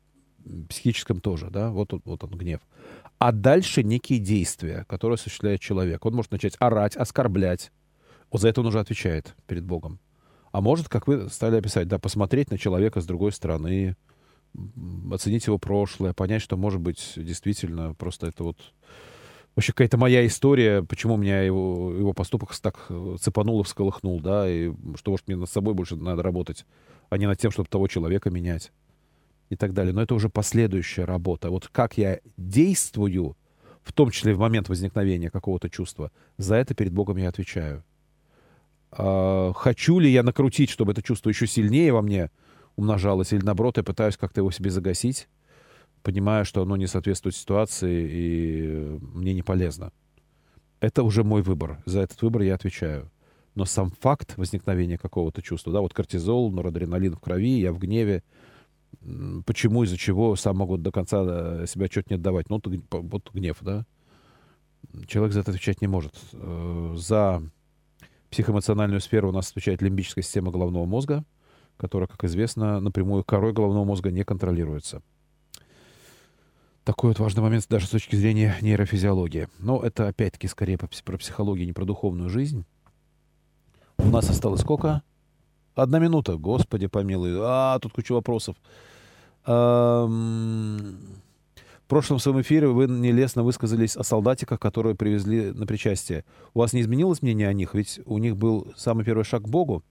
психическом тоже, да, вот, вот он гнев. А дальше некие действия, которые осуществляет человек. Он может начать орать, оскорблять. Вот за это он уже отвечает перед Богом. А может, как вы стали описать, да, посмотреть на человека с другой стороны, оценить его прошлое, понять, что, может быть, действительно просто это вот вообще какая-то моя история, почему меня его, его поступок так э, цепанул и всколыхнул, да, и что, может, мне над собой больше надо работать, а не над тем, чтобы того человека менять и так далее. Но это уже последующая работа. Вот как я действую, в том числе в момент возникновения какого-то чувства, за это перед Богом я отвечаю. А, хочу ли я накрутить, чтобы это чувство еще сильнее во мне умножалось, или наоборот, я пытаюсь как-то его себе загасить, понимая, что оно не соответствует ситуации и э, мне не полезно. Это уже мой выбор. За этот выбор я отвечаю. Но сам факт возникновения какого-то чувства, да, вот кортизол, норадреналин в крови, я в гневе, почему, из-за чего, сам могу до конца э, себя отчет не отдавать. Ну, вот гнев, да. Человек за это отвечать не может. Э, За психоэмоциональную сферу у нас отвечает лимбическая система головного мозга, которая, как известно, напрямую корой головного мозга не контролируется. Такой вот важный момент даже с точки зрения нейрофизиологии. Но это опять-таки скорее про психологию, не про духовную жизнь. У нас осталось сколько? Одна минута. Господи помилуй. А, тут куча вопросов. В прошлом своем эфире вы нелестно высказались о солдатиках, которые привезли на причастие. У вас не изменилось мнение о них? Ведь у них был самый первый шаг к Богу.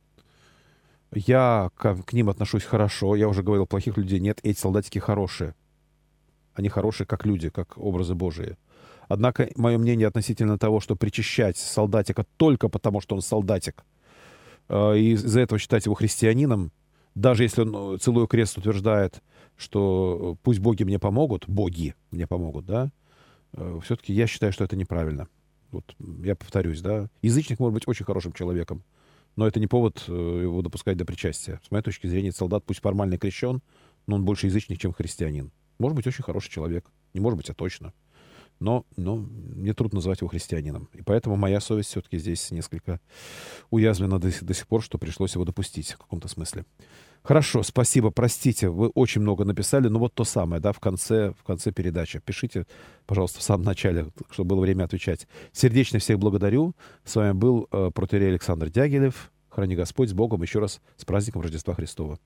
Я к, к ним отношусь хорошо. Я уже говорил, плохих людей нет. Эти солдатики хорошие. Они хорошие как люди, как образы Божии. Однако мое мнение относительно того, что причащать солдатика только потому, что он солдатик, э, и из-за этого считать его христианином, даже если он э, целую крест утверждает, что э, пусть боги мне помогут, боги мне помогут, да, все-таки я считаю, что это неправильно. Вот я повторюсь, да, язычник может быть очень хорошим человеком, но это не повод э, его допускать до причастия. С моей точки зрения, солдат пусть формально крещен, но он больше язычник, чем христианин. Может быть, очень хороший человек. Не может быть, а точно. Но, но мне трудно назвать его христианином. И поэтому моя совесть все-таки здесь несколько уязвлена до, до сих пор, что пришлось его допустить в каком-то смысле. Хорошо, спасибо, простите, вы очень много написали, но вот то самое, да, в конце, в конце передачи. Пишите, пожалуйста, в самом начале, чтобы было время отвечать. Сердечно всех благодарю. С вами был э, протерей Александр Дягилев. Храни Господь с Богом. Еще раз с праздником Рождества Христова.